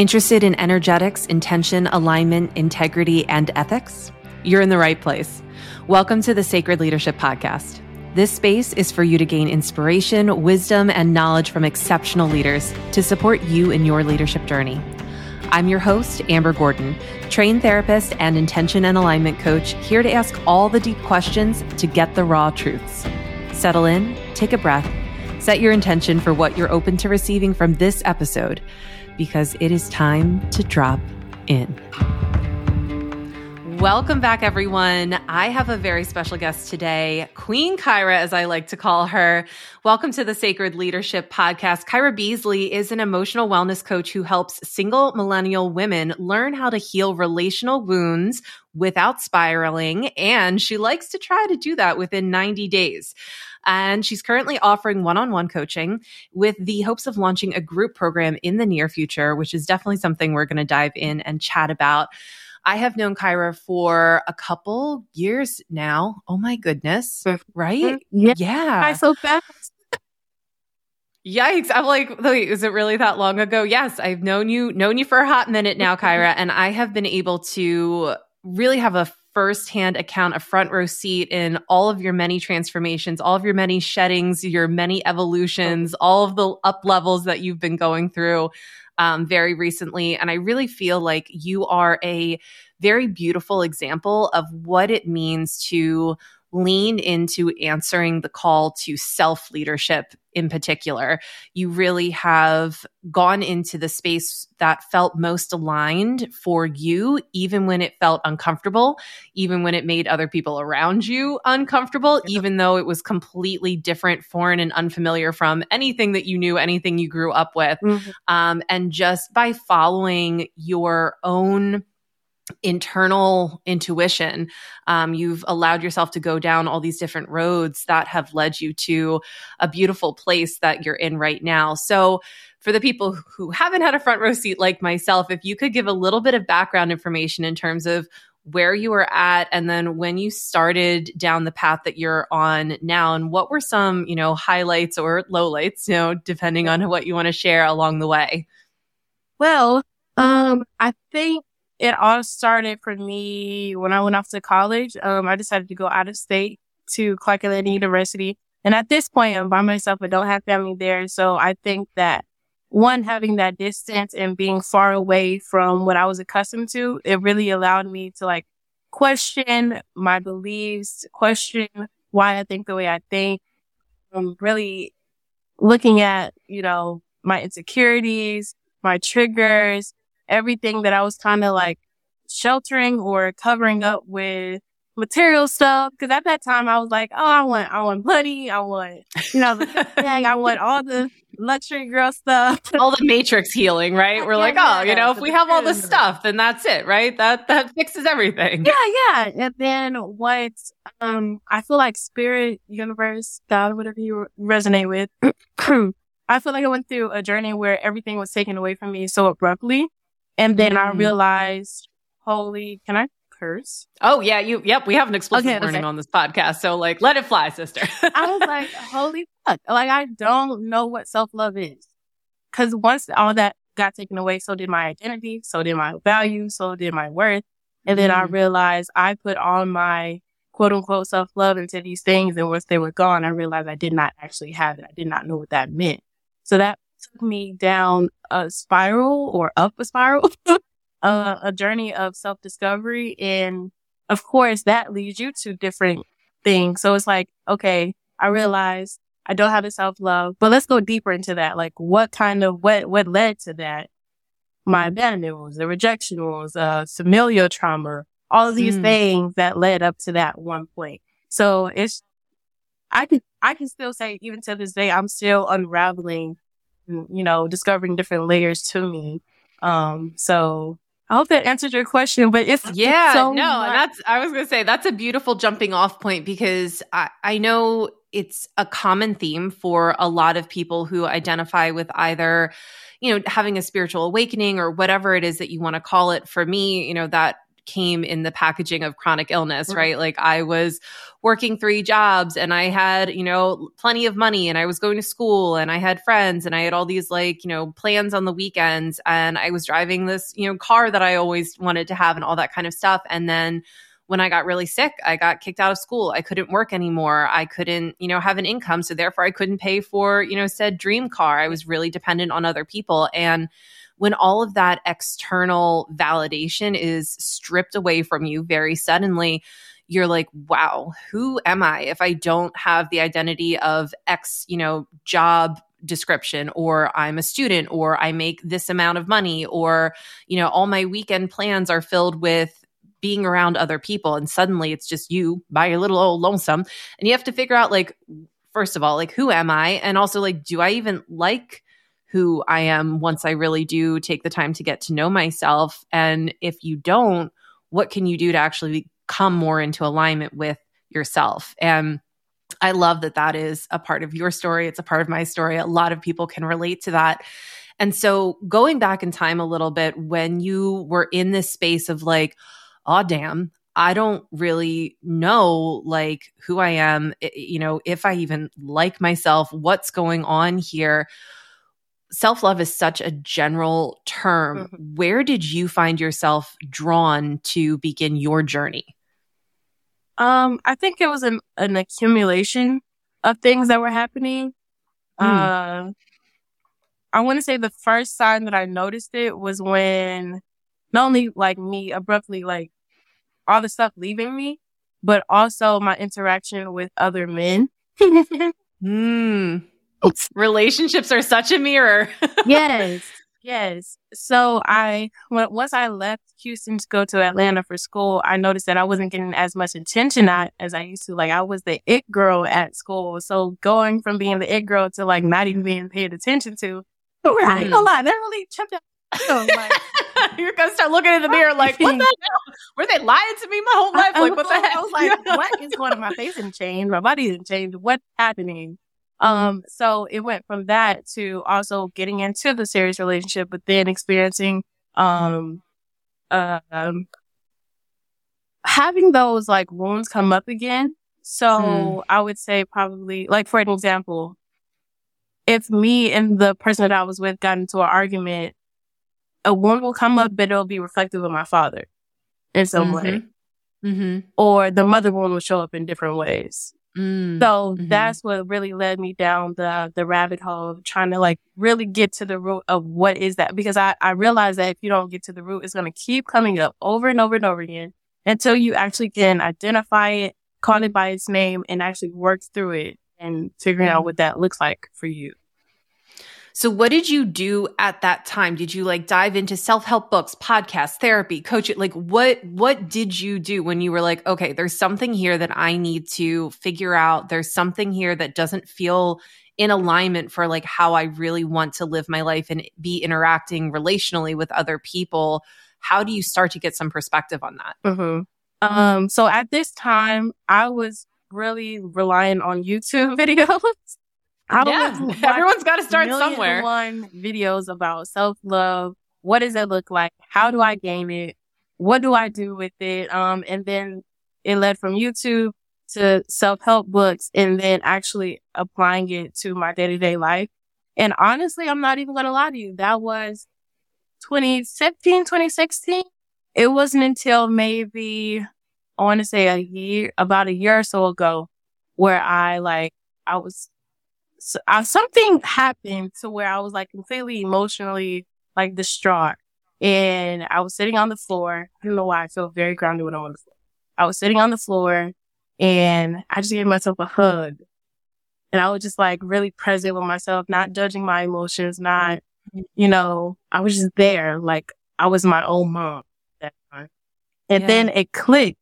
Interested in energetics, intention, alignment, integrity, and ethics? You're in the right place. Welcome to the Sacred Leadership Podcast. This space is for you to gain inspiration, wisdom, and knowledge from exceptional leaders to support you in your leadership journey. I'm your host, Amber Gordon, trained therapist and intention and alignment coach, here to ask all the deep questions to get the raw truths. Settle in, take a breath, set your intention for what you're open to receiving from this episode because it is time to drop in. Welcome back, everyone. I have a very special guest today, Queen Kyra, as I like to call her. Welcome to the Sacred Leadership Podcast. Kyra Beasley is an emotional wellness coach who helps single millennial women learn how to heal relational wounds without spiraling. And she likes to try to do that within 90 days. And she's currently offering one on one coaching with the hopes of launching a group program in the near future, which is definitely something we're going to dive in and chat about. I have known Kyra for a couple years now. Oh my goodness. Right? Mm-hmm. Yeah. yeah. I so fast. Yikes. I'm like, wait, is it really that long ago? Yes, I've known you, known you for a hot minute now, Kyra, and I have been able to really have a firsthand account, a front row seat in all of your many transformations, all of your many sheddings, your many evolutions, all of the up levels that you've been going through um, very recently. And I really feel like you are a very beautiful example of what it means to lean into answering the call to self leadership in particular. You really have gone into the space that felt most aligned for you, even when it felt uncomfortable, even when it made other people around you uncomfortable, yeah. even though it was completely different, foreign, and unfamiliar from anything that you knew, anything you grew up with. Mm-hmm. Um, and just by following your own internal intuition. Um, you've allowed yourself to go down all these different roads that have led you to a beautiful place that you're in right now. So, for the people who haven't had a front row seat like myself, if you could give a little bit of background information in terms of where you were at and then when you started down the path that you're on now and what were some you know highlights or lowlights you know depending on what you want to share along the way well um i think it all started for me when I went off to college. Um, I decided to go out of state to Clark Atlanta University. And at this point, I'm by myself. I don't have family there. So I think that one, having that distance and being far away from what I was accustomed to, it really allowed me to like question my beliefs, question why I think the way I think. Um, really looking at, you know, my insecurities, my triggers, everything that I was kind of like sheltering or covering up with material stuff. Cause at that time I was like, oh, I want, I want money. I want, you know, the thing. I want all the luxury girl stuff. all the matrix healing, right? We're yeah, like, oh, you know, if we have all this stuff, then that's it, right? That, that fixes everything. Yeah. Yeah. And then what, um, I feel like spirit, universe, God, whatever you resonate with. I feel like I went through a journey where everything was taken away from me so abruptly. And then mm. I realized, holy, can I curse? Oh yeah, you. Yep, we have an explicit okay, warning okay. on this podcast, so like, let it fly, sister. I was like, holy fuck! Like I don't know what self love is, because once all that got taken away, so did my identity, so did my value, so did my worth, and then mm. I realized I put all my quote unquote self love into these things, and once they were gone, I realized I did not actually have it. I did not know what that meant. So that took me down a spiral or up a spiral, uh, a journey of self discovery. And of course, that leads you to different things. So it's like, okay, I realize I don't have the self love, but let's go deeper into that. Like, what kind of what what led to that? My abandonment wounds, the rejection wounds, uh, familial trauma, all of these mm. things that led up to that one point. So it's, I can, I can still say even to this day, I'm still unraveling you know, discovering different layers to me. Um, so I hope that answered your question, but it's yeah, so no, much- that's I was gonna say that's a beautiful jumping off point because I, I know it's a common theme for a lot of people who identify with either, you know, having a spiritual awakening or whatever it is that you want to call it. For me, you know, that came in the packaging of chronic illness, mm-hmm. right? Like I was working three jobs and I had, you know, plenty of money and I was going to school and I had friends and I had all these like, you know, plans on the weekends and I was driving this, you know, car that I always wanted to have and all that kind of stuff. And then when I got really sick, I got kicked out of school. I couldn't work anymore. I couldn't, you know, have an income. So therefore I couldn't pay for, you know, said dream car. I was really dependent on other people. And when all of that external validation is stripped away from you very suddenly, you're like, wow, who am I? If I don't have the identity of X, you know, job description or I'm a student or I make this amount of money or, you know, all my weekend plans are filled with being around other people and suddenly it's just you by your little old lonesome and you have to figure out like first of all like who am i? And also like do i even like who i am once i really do take the time to get to know myself and if you don't what can you do to actually come more into alignment with yourself and I love that that is a part of your story. It's a part of my story. A lot of people can relate to that. And so, going back in time a little bit, when you were in this space of like, oh, damn, I don't really know like who I am, eh, you know, if I even like myself, what's going on here. Self love is such a general term. Mm-hmm. Where did you find yourself drawn to begin your journey? Um, I think it was an, an accumulation of things that were happening. Mm. Uh, I want to say the first sign that I noticed it was when not only like me abruptly like all the stuff leaving me, but also my interaction with other men. mm. Relationships are such a mirror. yes. Yes. So I, when, once I left Houston to go to Atlanta for school, I noticed that I wasn't getting as much attention as I used to. Like I was the it girl at school. So going from being the it girl to like not even being paid attention to, right. a lot. That really jumped out like, You're gonna start looking in the mirror like, what the hell? Were they lying to me my whole life? Like, what the heck? I was like, what is going on? My face didn't change. My body didn't change. What's happening? Um, so it went from that to also getting into the serious relationship, but then experiencing, um, uh, um, having those like wounds come up again. So mm. I would say probably like, for an example, if me and the person that I was with got into an argument, a wound will come up, but it'll be reflective of my father in some mm-hmm. way. Mm-hmm. Or the mother wound will show up in different ways. Mm, so mm-hmm. that's what really led me down the the rabbit hole of trying to like really get to the root of what is that because I I realized that if you don't get to the root, it's going to keep coming up over and over and over again until you actually can identify it, call it by its name, and actually work through it and figuring out mm-hmm. what that looks like for you. So what did you do at that time? Did you like dive into self-help books, podcasts, therapy, coach it? Like what what did you do when you were like, okay, there's something here that I need to figure out. There's something here that doesn't feel in alignment for like how I really want to live my life and be interacting relationally with other people. How do you start to get some perspective on that? Mm-hmm. Um, so at this time, I was really relying on YouTube videos. I yeah, everyone's got to start somewhere. One videos about self love. What does it look like? How do I gain it? What do I do with it? Um, and then it led from YouTube to self help books, and then actually applying it to my day to day life. And honestly, I'm not even going to lie to you. That was 2015, 2016. It wasn't until maybe I want to say a year, about a year or so ago, where I like I was so, uh, something happened to where I was like completely emotionally like distraught. And I was sitting on the floor. I don't know why I feel very grounded when I'm on the floor. I was sitting on the floor and I just gave myself a hug. And I was just like really present with myself, not judging my emotions, not, you know, I was just there. Like I was my own mom that time. And yeah. then it clicked.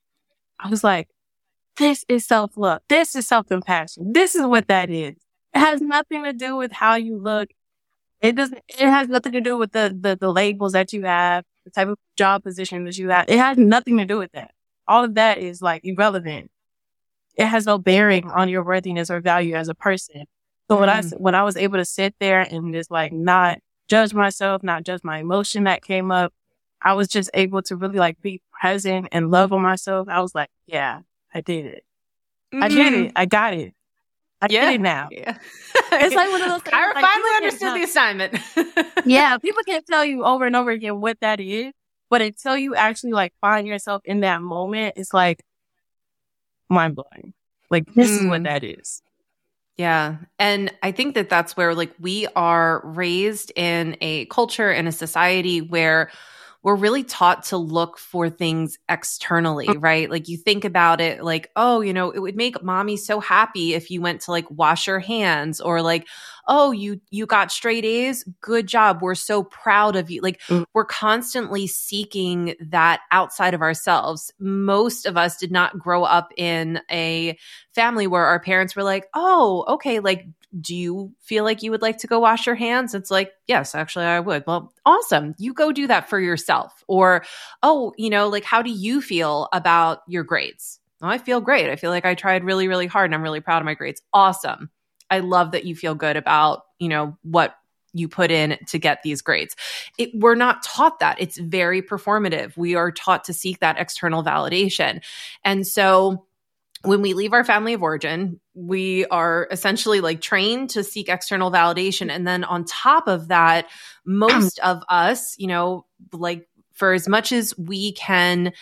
I was like, this is self love. This is self compassion. This is what that is. It has nothing to do with how you look. It doesn't, it has nothing to do with the, the, the labels that you have, the type of job position that you have. It has nothing to do with that. All of that is like irrelevant. It has no bearing on your worthiness or value as a person. So mm. when I, mm. when I was able to sit there and just like not judge myself, not judge my emotion that came up, I was just able to really like be present and love on myself. I was like, yeah, I did it. Mm-hmm. I did it. Mm-hmm. I got it. I yeah. get it now. Yeah. it's like one of those things. I like, finally understood the assignment. yeah. People can tell you over and over again what that is, but until you actually like find yourself in that moment, it's like mind blowing. Like this mm. is what mm. that is. Yeah. And I think that that's where like we are raised in a culture and a society where we're really taught to look for things externally, mm. right? Like you think about it like, oh, you know, it would make mommy so happy if you went to like wash your hands or like, oh, you you got straight A's, good job. We're so proud of you. Like mm. we're constantly seeking that outside of ourselves. Most of us did not grow up in a family where our parents were like, "Oh, okay, like do you feel like you would like to go wash your hands? It's like, yes, actually, I would. Well, awesome. You go do that for yourself. Or, oh, you know, like, how do you feel about your grades? Oh, I feel great. I feel like I tried really, really hard and I'm really proud of my grades. Awesome. I love that you feel good about, you know, what you put in to get these grades. It, we're not taught that. It's very performative. We are taught to seek that external validation. And so, when we leave our family of origin, we are essentially like trained to seek external validation. And then on top of that, most of us, you know, like for as much as we can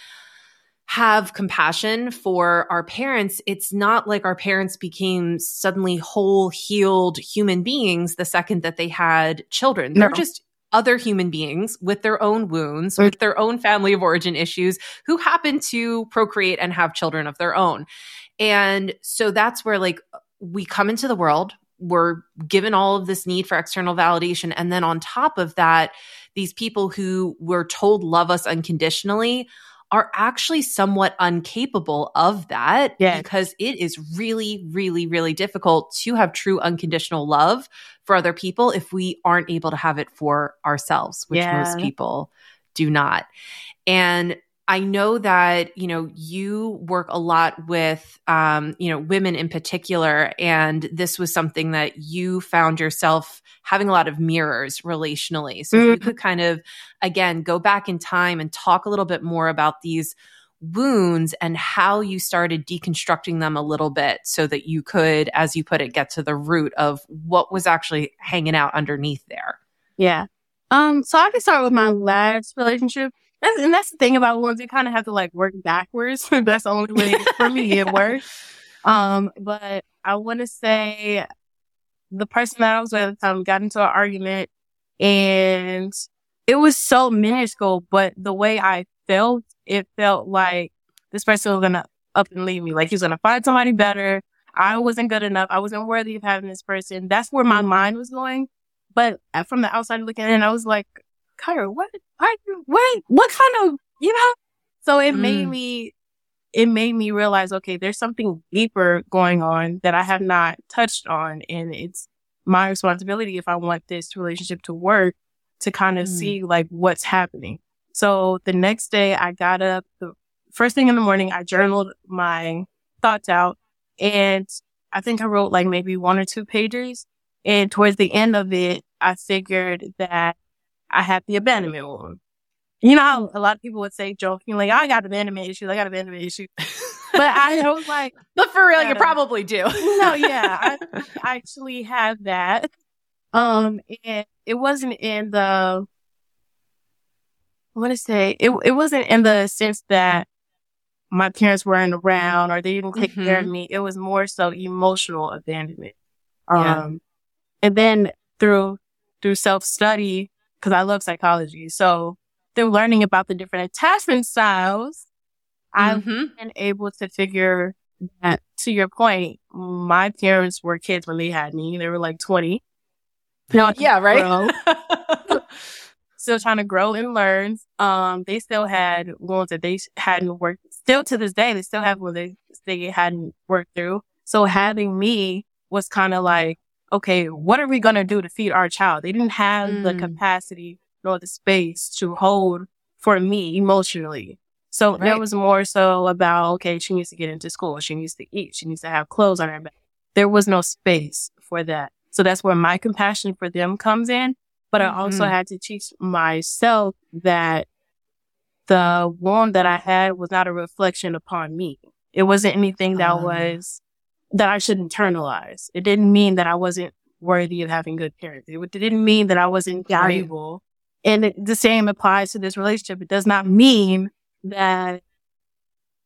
have compassion for our parents, it's not like our parents became suddenly whole, healed human beings the second that they had children. They're just other human beings with their own wounds, with their own family of origin issues who happen to procreate and have children of their own. And so that's where like we come into the world, we're given all of this need for external validation. And then on top of that, these people who we're told love us unconditionally are actually somewhat incapable of that yes. because it is really, really, really difficult to have true unconditional love for other people if we aren't able to have it for ourselves, which yeah. most people do not. And I know that, you know, you work a lot with, um, you know, women in particular. And this was something that you found yourself having a lot of mirrors relationally. So mm-hmm. you could kind of, again, go back in time and talk a little bit more about these wounds and how you started deconstructing them a little bit so that you could, as you put it, get to the root of what was actually hanging out underneath there. Yeah. Um, so I can start with my last relationship. That's, and that's the thing about ones you kind of have to like work backwards. that's the only way for me it works. Um, but I want to say the person that I was with at the time got into an argument and it was so minuscule, but the way I felt, it felt like this person was gonna up and leave me. Like he was gonna find somebody better. I wasn't good enough. I wasn't worthy of having this person. That's where my mind was going. But from the outside looking in, I was like, Kyra, what, what, what, what kind of, you know? So it mm. made me, it made me realize, okay, there's something deeper going on that I have not touched on. And it's my responsibility if I want this relationship to work to kind of mm. see like what's happening. So the next day I got up the first thing in the morning, I journaled my thoughts out and I think I wrote like maybe one or two pages. And towards the end of it, I figured that I had the abandonment wound. You know how a lot of people would say jokingly, I got abandonment issues, I got abandonment issues. but I was like, but for real, you probably do. no, yeah, I, I actually have that. Um, and it wasn't in the, I want to say it, it wasn't in the sense that my parents weren't around or they didn't take mm-hmm. care of mm-hmm. me. It was more so emotional abandonment. Um, yeah. and then through, through self study, cause I love psychology. So through learning about the different attachment styles, I've mm-hmm. been able to figure that to your point, my parents were kids when they had me. They were like 20. No, yeah, right. still trying to grow and learn. Um, they still had ones that they hadn't worked. Still to this day, they still have ones they they hadn't worked through. So having me was kind of like, okay, what are we gonna do to feed our child? They didn't have mm. the capacity nor the space to hold for me emotionally. So right. was more so about, okay, she needs to get into school. She needs to eat. She needs to have clothes on her back. There was no space for that. So that's where my compassion for them comes in. But. I also mm-hmm. had to teach myself that the wound that I had was not a reflection upon me. It wasn't anything that uh. was that I should internalize. It didn't mean that I wasn't worthy of having good parents. It didn't mean that I wasn't valuable. And it, the same applies to this relationship. It does not mean that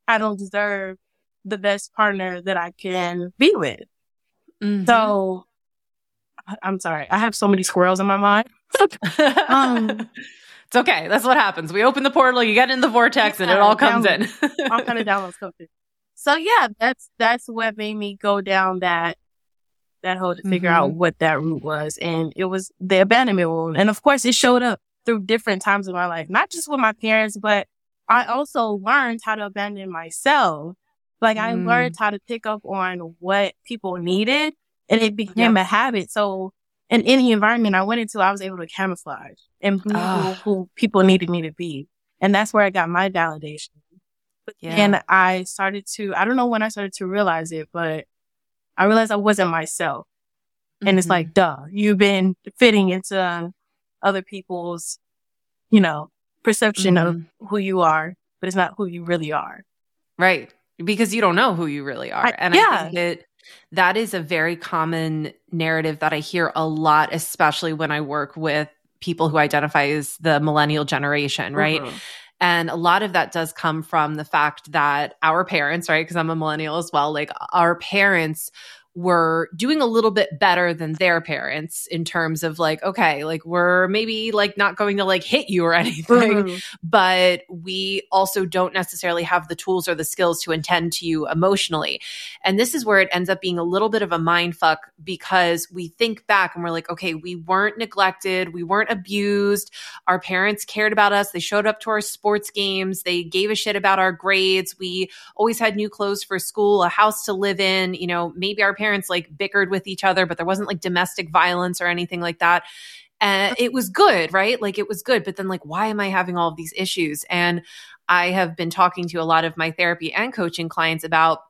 I don't deserve the best partner that I can be with. Mm-hmm. So I'm sorry. I have so many squirrels in my mind. um, it's okay. That's what happens. We open the portal, you get in the vortex, yeah, and it all comes down, in. all kind of downloads come through. So yeah, that's that's what made me go down that that hole to figure mm-hmm. out what that root was, and it was the abandonment wound. And of course, it showed up through different times of my life, not just with my parents, but I also learned how to abandon myself. Like I mm. learned how to pick up on what people needed and it became yep. a habit. So in any environment I went into, I was able to camouflage and be who, who, people needed me to be. And that's where I got my validation. But yeah. then I started to, I don't know when I started to realize it, but I realized I wasn't myself. Mm-hmm. And it's like, mm-hmm. duh, you've been fitting into other people's, you know, perception mm-hmm. of who you are, but it's not who you really are. Right. Because you don't know who you really are. I, and yeah. I think that that is a very common narrative that I hear a lot, especially when I work with people who identify as the millennial generation, right? Mm-hmm. And a lot of that does come from the fact that our parents, right? Because I'm a millennial as well, like our parents were doing a little bit better than their parents in terms of like okay like we're maybe like not going to like hit you or anything. Mm-hmm. but we also don't necessarily have the tools or the skills to intend to you emotionally. And this is where it ends up being a little bit of a mind fuck because we think back and we're like okay we weren't neglected we weren't abused. Our parents cared about us. They showed up to our sports games. They gave a shit about our grades. We always had new clothes for school a house to live in. You know maybe our parents like bickered with each other, but there wasn't like domestic violence or anything like that. And it was good, right? Like it was good. But then, like, why am I having all of these issues? And I have been talking to a lot of my therapy and coaching clients about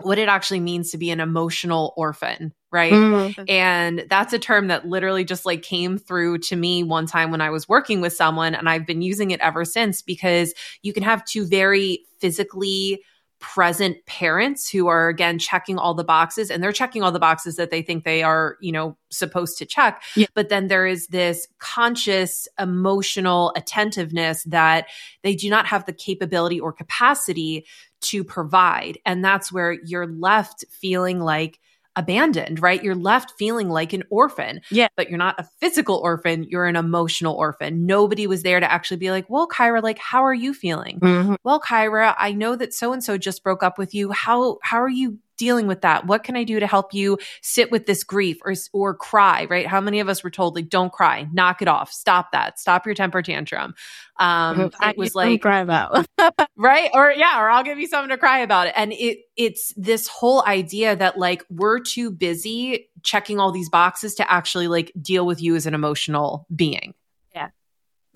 what it actually means to be an emotional orphan, right? Mm-hmm. And that's a term that literally just like came through to me one time when I was working with someone and I've been using it ever since because you can have two very physically present parents who are again checking all the boxes and they're checking all the boxes that they think they are you know supposed to check yeah. but then there is this conscious emotional attentiveness that they do not have the capability or capacity to provide and that's where you're left feeling like abandoned, right? You're left feeling like an orphan. Yeah. But you're not a physical orphan, you're an emotional orphan. Nobody was there to actually be like, well, Kyra, like, how are you feeling? Mm-hmm. Well, Kyra, I know that so and so just broke up with you. How how are you dealing with that? What can I do to help you sit with this grief or or cry, right? How many of us were told like don't cry, knock it off, stop that, stop your temper tantrum. Um it was like cry about. right? Or yeah, or I'll give you something to cry about it. And it it's this whole idea that like we're too busy checking all these boxes to actually like deal with you as an emotional being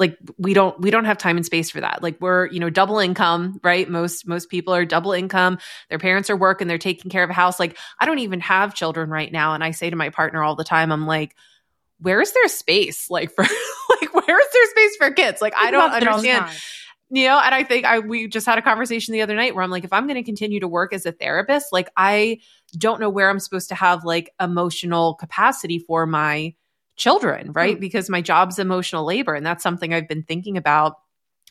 like we don't we don't have time and space for that. Like we're you know double income right? Most most people are double income. Their parents are working. They're taking care of a house. Like i don't even have children right now. And i say to my partner all the time i'm like where's there space like for like where is there space for kids? Like i don't understand. you know and i think i we just had a conversation the other night where i'm like if i'm going to continue to work as a therapist like i don't know where i'm supposed to have like emotional capacity for my children, right? Mm. Because my job's emotional labor. And that's something I've been thinking about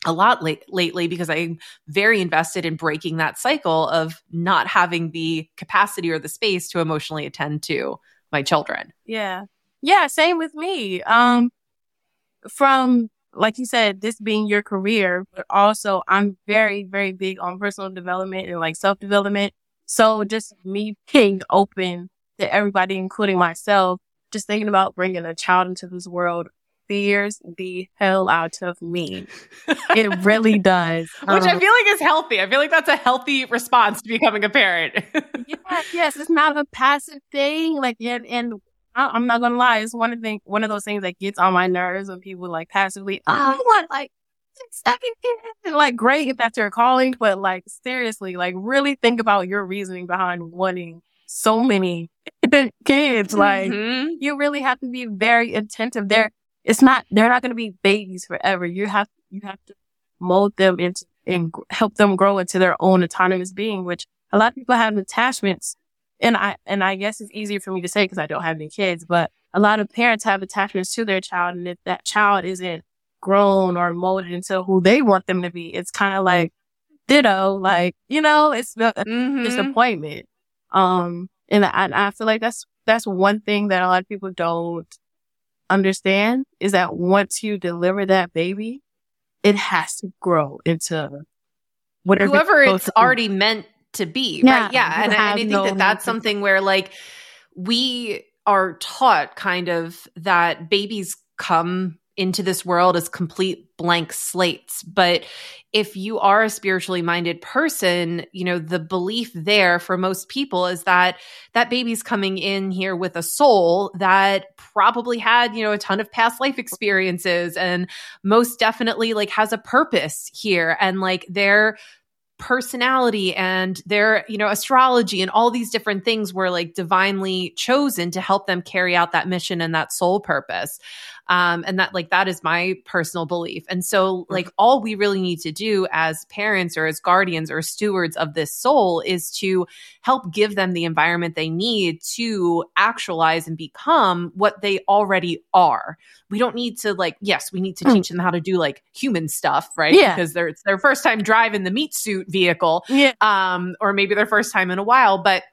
a lot late, lately because I'm very invested in breaking that cycle of not having the capacity or the space to emotionally attend to my children. Yeah. Yeah, same with me. Um from like you said, this being your career, but also I'm very, very big on personal development and like self development. So just me being open to everybody, including myself, just thinking about bringing a child into this world fears the hell out of me. it really does. Which um, I feel like is healthy. I feel like that's a healthy response to becoming a parent. yeah, yes, it's not a passive thing. Like, and, and I, am not gonna lie, it's one of the one of those things that gets on my nerves when people like passively, oh, what, like, like great if that's your calling, but like seriously, like really think about your reasoning behind wanting so many kids. Like mm-hmm. you really have to be very attentive. There, it's not. They're not going to be babies forever. You have you have to mold them into and help them grow into their own autonomous being, which a lot of people have attachments. And I, and I guess it's easier for me to say because I don't have any kids, but a lot of parents have attachments to their child. And if that child isn't grown or molded into who they want them to be, it's kind of like ditto, like, you know, it's a mm-hmm. disappointment. Um, and I, I feel like that's, that's one thing that a lot of people don't understand is that once you deliver that baby, it has to grow into whatever whoever it's already meant to be. Yeah, right. Yeah. And, and, I think no that that's something where like we are taught kind of that babies come into this world as complete blank slates. But if you are a spiritually minded person, you know, the belief there for most people is that that baby's coming in here with a soul that probably had, you know, a ton of past life experiences and most definitely like has a purpose here. And like they're personality and their you know astrology and all these different things were like divinely chosen to help them carry out that mission and that soul purpose um, and that like that is my personal belief. And so like all we really need to do as parents or as guardians or stewards of this soul is to help give them the environment they need to actualize and become what they already are. We don't need to like, yes, we need to mm. teach them how to do like human stuff, right? Yeah. Because they're it's their first time driving the meat suit vehicle. Yeah. Um, or maybe their first time in a while. But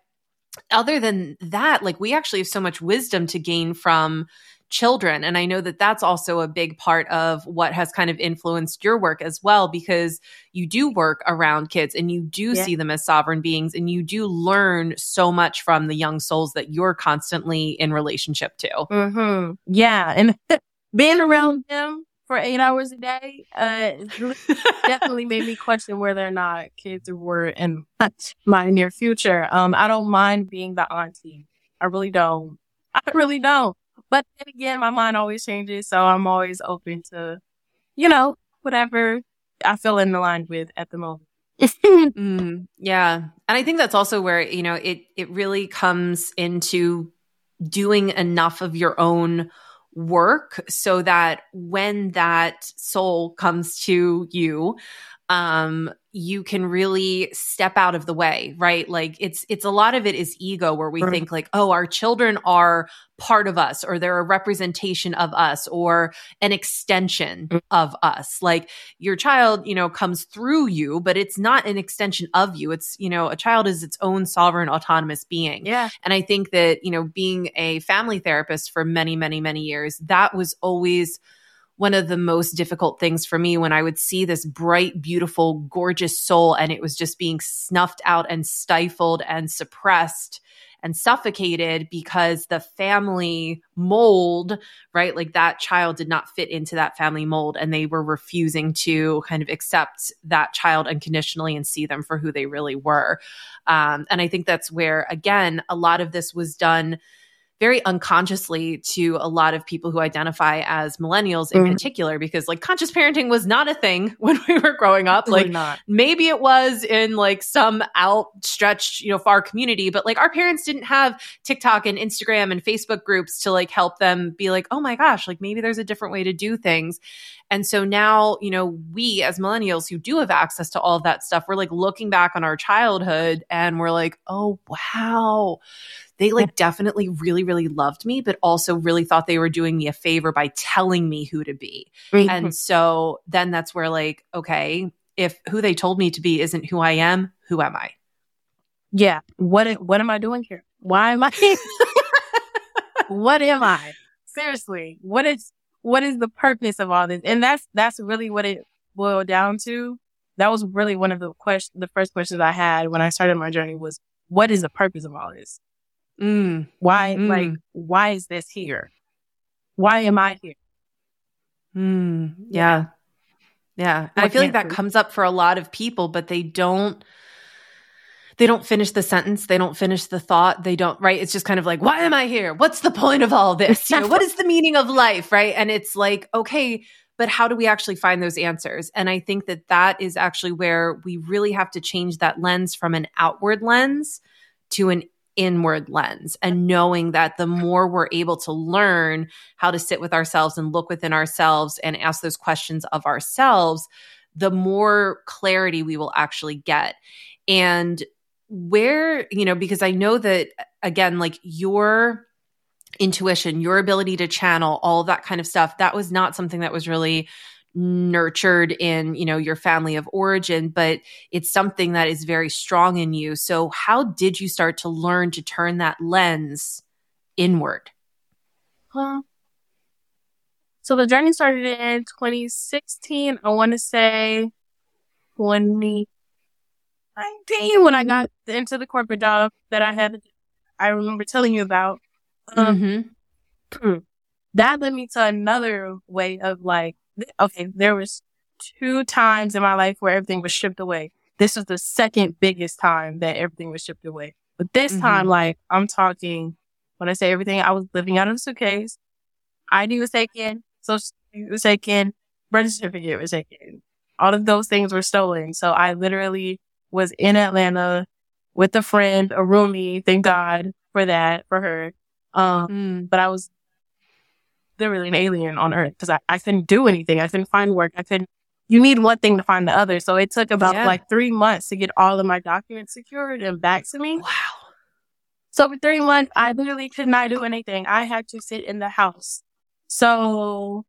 other than that, like we actually have so much wisdom to gain from children. And I know that that's also a big part of what has kind of influenced your work as well, because you do work around kids and you do yeah. see them as sovereign beings and you do learn so much from the young souls that you're constantly in relationship to. Mm-hmm. Yeah. And being around them for eight hours a day uh, definitely made me question whether or not kids were in my near future. Um, I don't mind being the auntie. I really don't. I really don't. But then again, my mind always changes. So I'm always open to, you know, whatever I feel in the line with at the moment. mm, yeah. And I think that's also where, you know, it, it really comes into doing enough of your own work so that when that soul comes to you, um, you can really step out of the way, right? Like it's it's a lot of it is ego where we right. think like, oh, our children are part of us or they're a representation of us or an extension mm. of us. Like your child, you know, comes through you, but it's not an extension of you. It's, you know, a child is its own sovereign autonomous being. Yeah. And I think that, you know, being a family therapist for many, many, many years, that was always one of the most difficult things for me when I would see this bright, beautiful, gorgeous soul and it was just being snuffed out and stifled and suppressed and suffocated because the family mold, right? Like that child did not fit into that family mold and they were refusing to kind of accept that child unconditionally and see them for who they really were. Um, and I think that's where, again, a lot of this was done very unconsciously to a lot of people who identify as millennials in mm. particular because like conscious parenting was not a thing when we were growing up like not. maybe it was in like some outstretched you know far community but like our parents didn't have TikTok and Instagram and Facebook groups to like help them be like oh my gosh like maybe there's a different way to do things and so now you know we as millennials who do have access to all of that stuff we're like looking back on our childhood and we're like oh wow they like definitely really, really loved me, but also really thought they were doing me a favor by telling me who to be. Mm-hmm. And so then that's where like, okay, if who they told me to be isn't who I am, who am I? Yeah. What what am I doing here? Why am I What am I? Seriously. What is what is the purpose of all this? And that's that's really what it boiled down to. That was really one of the questions the first questions I had when I started my journey was what is the purpose of all this? Mm. Why, mm. like, why is this here? Why am I here? Mm. Yeah. Yeah. I feel like that comes up for a lot of people, but they don't they don't finish the sentence they don't finish the thought they don't right it's just kind of like why am i here what's the point of all this you know what is the meaning of life right and it's like okay but how do we actually find those answers and i think that that is actually where we really have to change that lens from an outward lens to an inward lens and knowing that the more we're able to learn how to sit with ourselves and look within ourselves and ask those questions of ourselves the more clarity we will actually get. And where, you know, because I know that again, like your intuition, your ability to channel, all that kind of stuff, that was not something that was really nurtured in you know your family of origin but it's something that is very strong in you. So how did you start to learn to turn that lens inward? Well so the journey started in 2016 i want to say 2019 when i got into the corporate job that i had i remember telling you about. Um, mm-hmm. that led me to another way of like okay, there was two times in my life where everything was stripped away. This was the second biggest time that everything was stripped away. But this mm-hmm. time, like I'm talking, when I say everything, I was living out of a suitcase. ID was taken, social was taken, birth certificate was taken. All of those things were stolen. So I literally was in Atlanta with a friend, a roomie. Thank God for that, for her. Um, mm. but I was literally an alien on earth because I, I couldn't do anything. I couldn't find work. I couldn't, you need one thing to find the other. So it took about yeah. like three months to get all of my documents secured and back to me. Wow. So for three months, I literally could not do anything. I had to sit in the house. So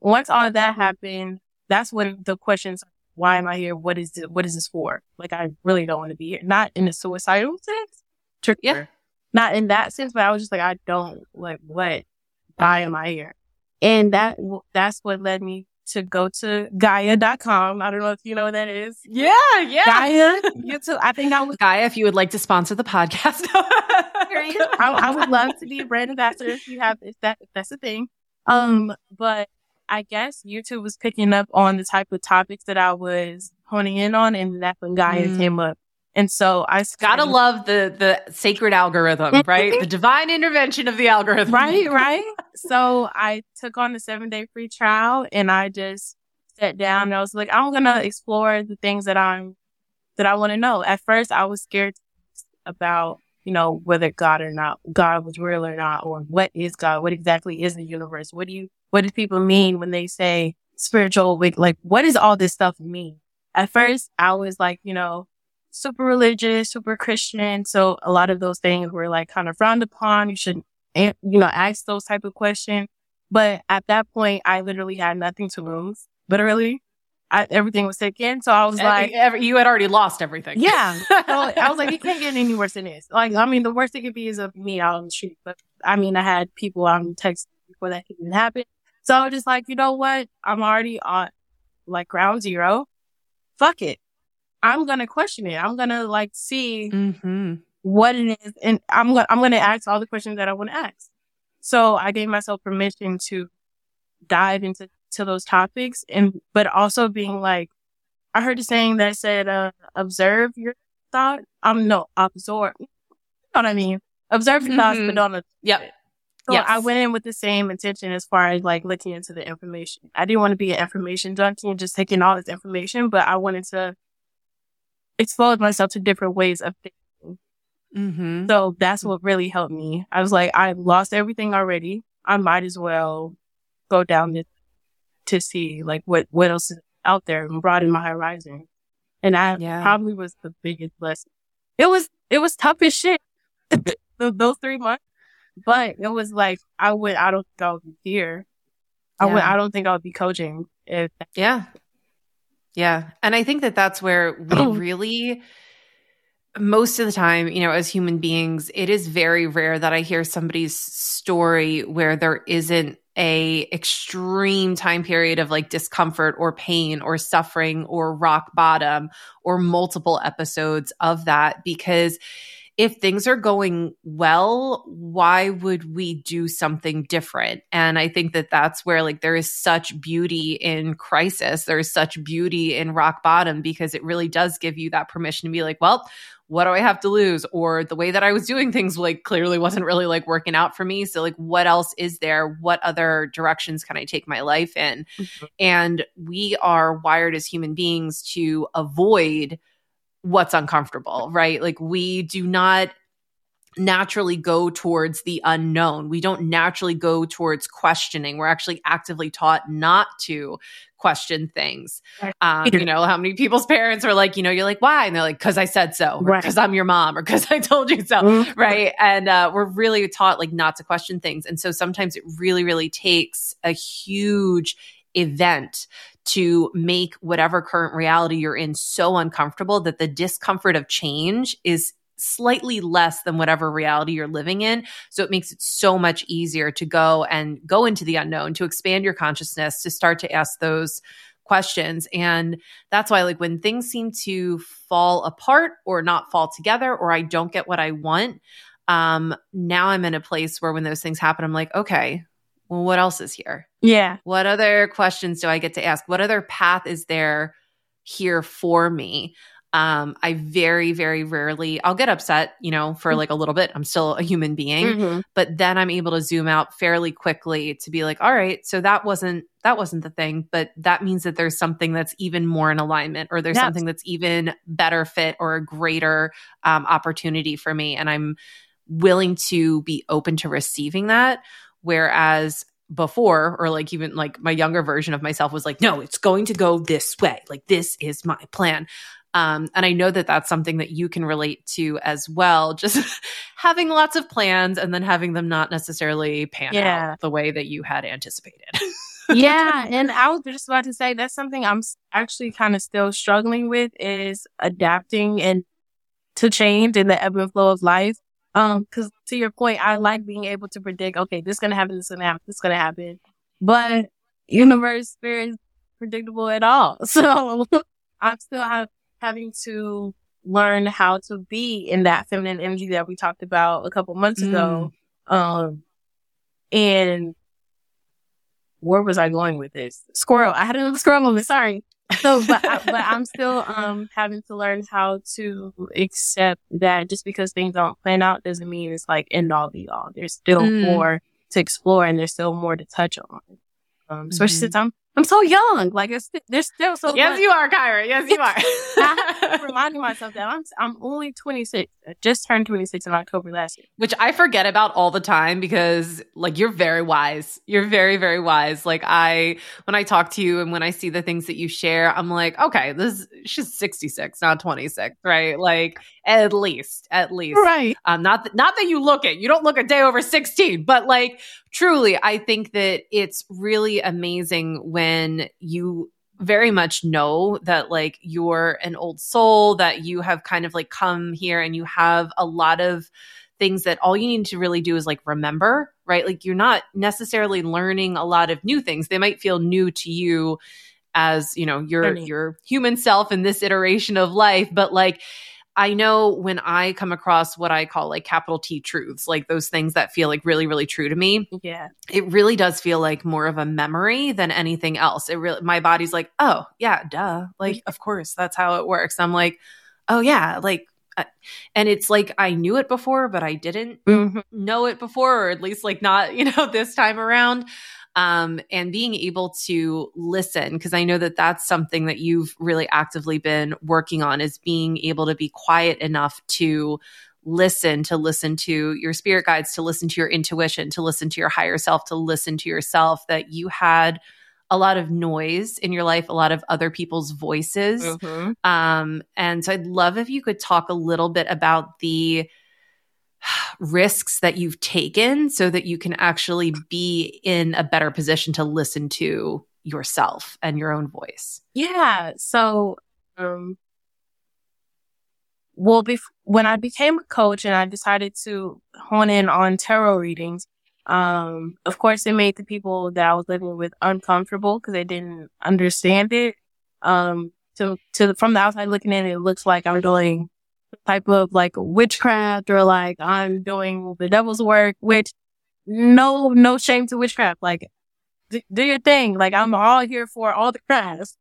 once all of that happened, that's when the questions, why am I here? What is this, what is this for? Like, I really don't want to be here. Not in a suicidal sense. Trigger. Yeah. Not in that sense, but I was just like, I don't like what why am I here? And that that's what led me to go to Gaia.com. I don't know if you know what that is. Yeah, yeah. Gaia. YouTube. I think I was Gaia if you would like to sponsor the podcast. I, I, would love to be a brand ambassador if you have if that if that's a thing. Um, but I guess YouTube was picking up on the type of topics that I was honing in on, and that's when Gaia mm. came up. And so I gotta love the the sacred algorithm, right? the divine intervention of the algorithm. Right, right. so I took on the seven day free trial and I just sat down and I was like, I'm gonna explore the things that I'm that I want to know. At first I was scared about, you know, whether God or not, God was real or not, or what is God? What exactly is the universe? What do you what do people mean when they say spiritual like what does all this stuff mean? At first I was like, you know, super religious, super Christian. So a lot of those things were like kind of frowned upon. You shouldn't, you know, ask those type of questions. But at that point, I literally had nothing to lose. Literally, I, everything was taken. So I was like, every, you had already lost everything. Yeah. so I was like, it can't get any worse than this. Like, I mean, the worst it could be is of me out on the street. But I mean, I had people on text before that even happened. So I was just like, you know what? I'm already on like ground zero. Fuck it. I'm gonna question it. I'm gonna like see mm-hmm. what it is, and I'm gonna I'm gonna ask all the questions that I want to ask. So I gave myself permission to dive into to those topics, and but also being like, I heard a saying that said, uh, "Observe your thought." I'm no absorb. You know what I mean? Observe your mm-hmm. thoughts, but don't. Yep. So yes. I went in with the same intention as far as like looking into the information. I didn't want to be an information junkie and just taking all this information, but I wanted to exposed myself to different ways of thinking. Mm-hmm. So that's what really helped me. I was like, I lost everything already. I might as well go down this to see like what, what else is out there and broaden my horizon. And that yeah. probably was the biggest lesson. It was, it was tough as shit those three months, but it was like, I would, I don't think I would be here. Yeah. I would, I don't think I would be coaching if. Yeah. Yeah. And I think that that's where we really, most of the time, you know, as human beings, it is very rare that I hear somebody's story where there isn't a extreme time period of like discomfort or pain or suffering or rock bottom or multiple episodes of that because if things are going well, why would we do something different? And I think that that's where like there is such beauty in crisis. There is such beauty in rock bottom because it really does give you that permission to be like, well, what do I have to lose? Or the way that I was doing things like clearly wasn't really like working out for me. So like what else is there? What other directions can I take my life in? Mm-hmm. And we are wired as human beings to avoid what's uncomfortable, right? Like we do not naturally go towards the unknown. We don't naturally go towards questioning. We're actually actively taught not to question things. Um, you know, how many people's parents are like, you know, you're like, why? And they're like, because I said so, or because right. I'm your mom, or because I told you so. Mm-hmm. Right. And uh, we're really taught like not to question things. And so sometimes it really, really takes a huge event to make whatever current reality you're in so uncomfortable that the discomfort of change is slightly less than whatever reality you're living in. So it makes it so much easier to go and go into the unknown, to expand your consciousness, to start to ask those questions. And that's why, like, when things seem to fall apart or not fall together, or I don't get what I want, um, now I'm in a place where when those things happen, I'm like, okay, well, what else is here? Yeah. What other questions do I get to ask? What other path is there here for me? Um, I very, very rarely, I'll get upset, you know, for mm. like a little bit. I'm still a human being, mm-hmm. but then I'm able to zoom out fairly quickly to be like, all right, so that wasn't, that wasn't the thing, but that means that there's something that's even more in alignment or there's yes. something that's even better fit or a greater um, opportunity for me. And I'm willing to be open to receiving that. Whereas before or like even like my younger version of myself was like no it's going to go this way like this is my plan um, and I know that that's something that you can relate to as well. Just having lots of plans and then having them not necessarily pan yeah. out the way that you had anticipated. yeah. And I was just about to say that's something I'm actually kind of still struggling with is adapting and to change in the ebb and flow of life. Um, cause to your point, I like being able to predict, okay, this is going to happen, this is going to happen, this is to happen. But universe, spirit, is predictable at all. So I'm still have having to learn how to be in that feminine energy that we talked about a couple months mm. ago. Um, and where was I going with this? Squirrel. I had another squirrel moment. Sorry. So, but, I, but I'm still, um, having to learn how to accept that just because things don't plan out doesn't mean it's like end all be all. There's still mm. more to explore and there's still more to touch on. Um, especially mm-hmm. since I'm I'm so young. Like it's there's still so. Yes, much. you are, Kyra. Yes, you are. I'm reminding myself that I'm I'm only 26. I just turned 26 in October last year. Which I forget about all the time because like you're very wise. You're very very wise. Like I when I talk to you and when I see the things that you share, I'm like, okay, this she's 66, not 26, right? Like at least, at least, right? Um, not th- not that you look it. You don't look a day over 16, but like truly, I think that it's really amazing when you very much know that like you're an old soul, that you have kind of like come here and you have a lot of things that all you need to really do is like remember, right? Like you're not necessarily learning a lot of new things. They might feel new to you as, you know, your your human self in this iteration of life, but like I know when I come across what I call like capital T truths, like those things that feel like really, really true to me. Yeah. It really does feel like more of a memory than anything else. It really, my body's like, oh, yeah, duh. Like, of course, that's how it works. I'm like, oh, yeah, like, uh, and it's like I knew it before, but I didn't mm-hmm. know it before, or at least like not, you know, this time around um, and being able to listen because i know that that's something that you've really actively been working on is being able to be quiet enough to listen to listen to your spirit guides to listen to your intuition to listen to your higher self to listen to yourself that you had a lot of noise in your life, a lot of other people's voices. Mm-hmm. Um, and so I'd love if you could talk a little bit about the risks that you've taken so that you can actually be in a better position to listen to yourself and your own voice? Yeah. So, um, well, bef- when I became a coach and I decided to hone in on tarot readings, um, of course, it made the people that I was living with uncomfortable because they didn't understand it. Um, to, to, from the outside looking in, it looks like I'm doing type of like witchcraft or like I'm doing the devil's work, which no, no shame to witchcraft. Like d- do your thing. Like I'm all here for all the crafts.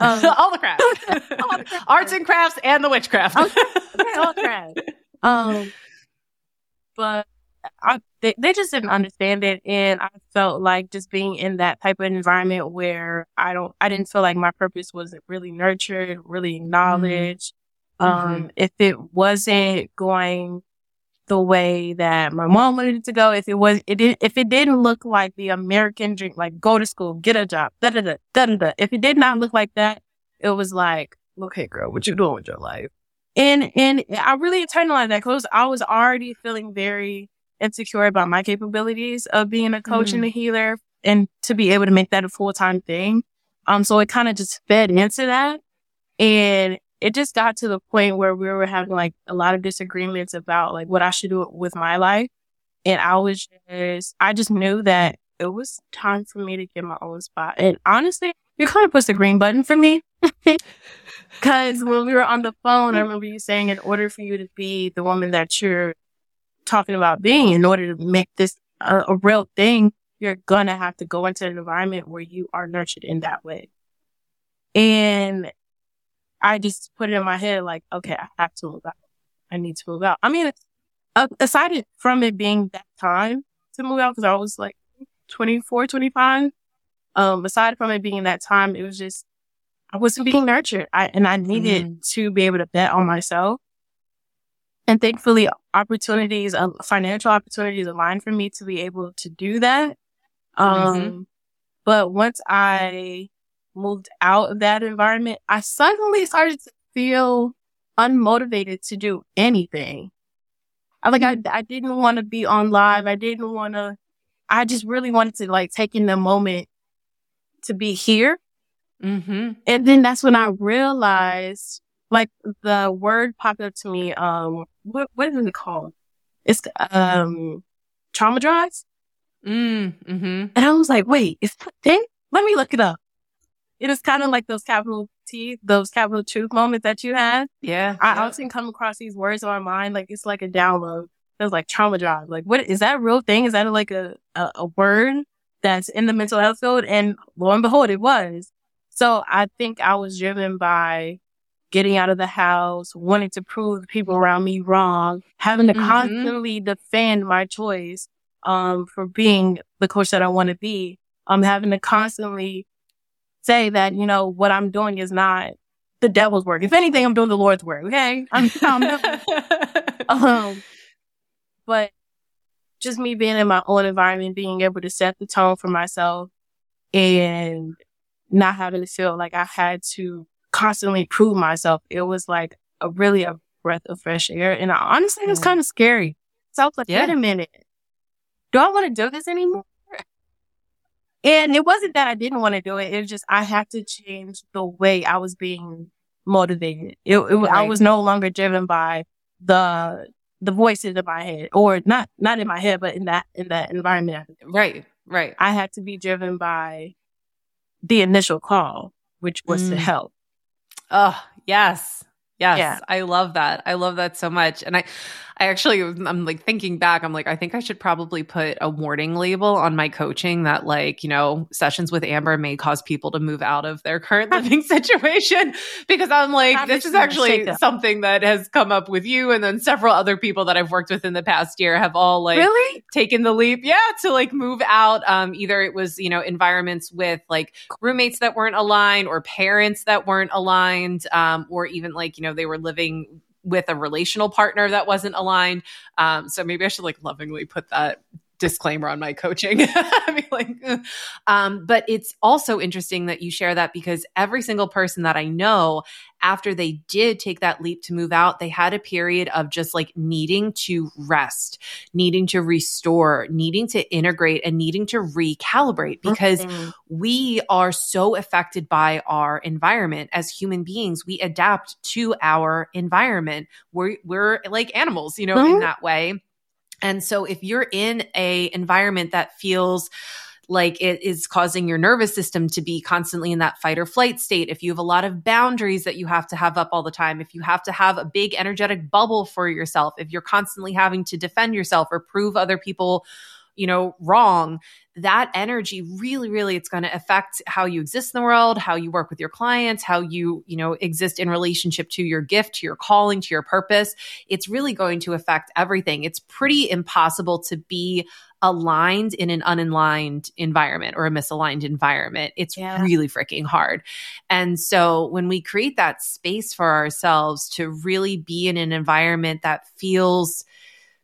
Um, all the crafts, all the crafts. arts and crafts and the witchcraft. all crafts. Um, but I, they, they just didn't understand it. And I felt like just being in that type of environment where I don't, I didn't feel like my purpose was really nurtured, really mm-hmm. Acknowledged. Mm-hmm. Um, if it wasn't going the way that my mom wanted it to go. If it was, it didn't, if it didn't look like the American dream, like go to school, get a job, da da da da da da. If it did not look like that, it was like, okay, girl, what you doing with your life? And and I really internalized that because I was already feeling very insecure about my capabilities of being a coach mm-hmm. and a healer, and to be able to make that a full time thing. Um, so it kind of just fed into that, and it just got to the point where we were having like a lot of disagreements about like what I should do with my life. And I was just, I just knew that it was time for me to get my own spot. And honestly, you kind of pushed the green button for me. Cause when we were on the phone, I remember you saying in order for you to be the woman that you're talking about being, in order to make this a, a real thing, you're gonna have to go into an environment where you are nurtured in that way. And I just put it in my head like, okay, I have to move out. I need to move out. I mean, aside from it being that time to move out, because I was like 24, 25, um, aside from it being that time, it was just, I wasn't being nurtured. I, and I needed mm-hmm. to be able to bet on myself. And thankfully, opportunities, uh, financial opportunities aligned for me to be able to do that. Um, mm-hmm. but once I moved out of that environment, I suddenly started to feel unmotivated to do anything. I like I I didn't want to be on live. I didn't want to. I just really wanted to like take in the moment to be here. Mm-hmm. And then that's when I realized, like the word popped up to me. Um, what what is it called? It's um, trauma drives. Mm, hmm And I was like, wait, is that thing? Let me look it up it is kind of like those capital T, those capital truth moments that you had. Yeah. I yeah. often come across these words in my mind, like it's like a download. It was like trauma drive. Like, what is that a real thing? Is that like a, a, a word that's in the mental health field? And lo and behold, it was. So I think I was driven by getting out of the house, wanting to prove the people around me wrong, having to mm-hmm. constantly defend my choice, um, for being the coach that I want to be. I'm um, having to constantly say that, you know, what I'm doing is not the devil's work. If anything, I'm doing the Lord's work. Okay. I'm, I'm um, but just me being in my own environment, being able to set the tone for myself and not having to feel like I had to constantly prove myself. It was like a really a breath of fresh air. And I, honestly, it was kind of scary. So I was like, yeah. wait a minute. Do I want to do this anymore? And it wasn't that I didn't want to do it. It was just I had to change the way I was being motivated. It, it right. I was no longer driven by the the voices in my head, or not not in my head, but in that in that environment. Right, right. I had to be driven by the initial call, which was mm. to help. Oh yes, yes. Yeah. I love that. I love that so much, and I I actually, I'm like thinking back, I'm like, I think I should probably put a warning label on my coaching that, like, you know, sessions with Amber may cause people to move out of their current living situation because I'm like, this is actually something that has come up with you. And then several other people that I've worked with in the past year have all like really taken the leap. Yeah. To like move out. Um, either it was, you know, environments with like roommates that weren't aligned or parents that weren't aligned, um, or even like, you know, they were living with a relational partner that wasn't aligned. Um, so maybe I should like lovingly put that disclaimer on my coaching. like, um, but it's also interesting that you share that because every single person that I know, after they did take that leap to move out, they had a period of just like needing to rest, needing to restore, needing to integrate, and needing to recalibrate because mm-hmm. we are so affected by our environment as human beings. We adapt to our environment. We're, we're like animals, you know, mm-hmm. in that way. And so if you're in a environment that feels like it is causing your nervous system to be constantly in that fight or flight state, if you have a lot of boundaries that you have to have up all the time, if you have to have a big energetic bubble for yourself, if you're constantly having to defend yourself or prove other people you know, wrong, that energy really, really, it's going to affect how you exist in the world, how you work with your clients, how you, you know, exist in relationship to your gift, to your calling, to your purpose. It's really going to affect everything. It's pretty impossible to be aligned in an unaligned environment or a misaligned environment. It's yeah. really freaking hard. And so when we create that space for ourselves to really be in an environment that feels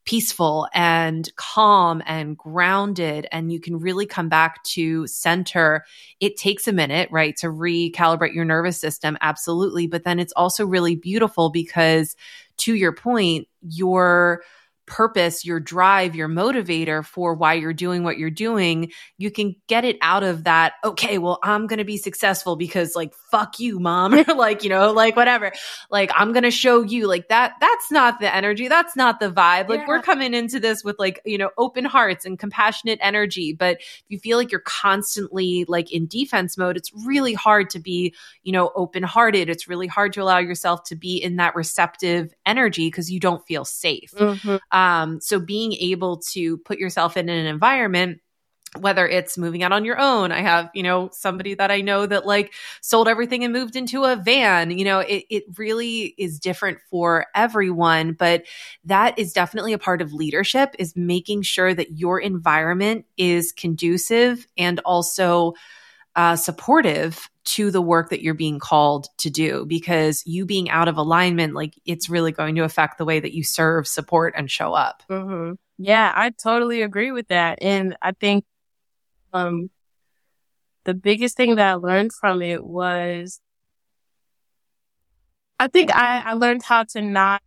peaceful and calm and grounded and you can really come back to center. It takes a minute right to recalibrate your nervous system absolutely but then it's also really beautiful because to your point your purpose, your drive, your motivator for why you're doing what you're doing, you can get it out of that, okay, well, I'm going to be successful because like, fuck you, mom, or like, you know, like whatever. Like, I'm going to show you like that. That's not the energy. That's not the vibe. Like, yeah. we're coming into this with like, you know, open hearts and compassionate energy. But if you feel like you're constantly like in defense mode, it's really hard to be, you know, open hearted. It's really hard to allow yourself to be in that receptive energy because you don't feel safe. Mm-hmm. Um, Um, so being able to put yourself in an environment whether it's moving out on your own. I have, you know, somebody that I know that like sold everything and moved into a van. You know, it, it really is different for everyone, but that is definitely a part of leadership is making sure that your environment is conducive and also uh, supportive to the work that you're being called to do because you being out of alignment like it's really going to affect the way that you serve support and show up. Mm-hmm. yeah i totally agree with that. And i think um the biggest thing that i learned from it was i think i, I learned how to not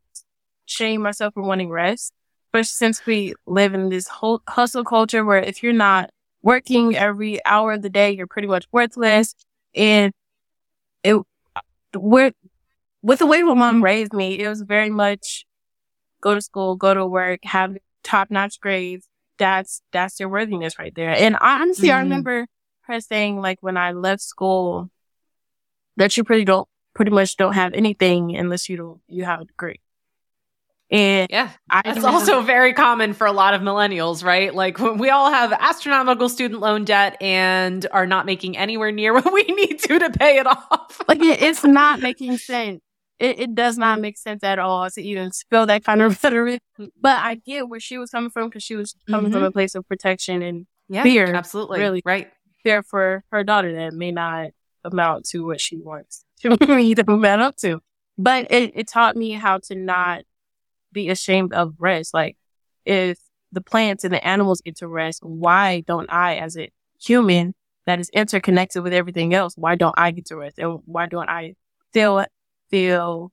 shame myself for wanting rest. But since we live in this whole hustle culture where if you're not working every hour of the day, you're pretty much worthless. And it, with, with the way my mom raised me, it was very much go to school, go to work, have top notch grades. That's, that's your worthiness right there. And I, honestly, mm-hmm. I remember her saying like when I left school that you pretty don't, pretty much don't have anything unless you don't, you have a degree. And yeah, it's also very common for a lot of millennials, right? Like we all have astronomical student loan debt and are not making anywhere near what we need to to pay it off. like it's not making sense. It, it, does not make sense at all to even spill that kind of rhetoric. But I get where she was coming from because she was coming mm-hmm. from a place of protection and yeah, fear. Absolutely, really, right? Fear for her daughter that may not amount to what she wants to me to amount up to. But it, it taught me how to not be ashamed of rest. Like if the plants and the animals get to rest, why don't I as a human that is interconnected with everything else, why don't I get to rest? And why don't I feel, feel,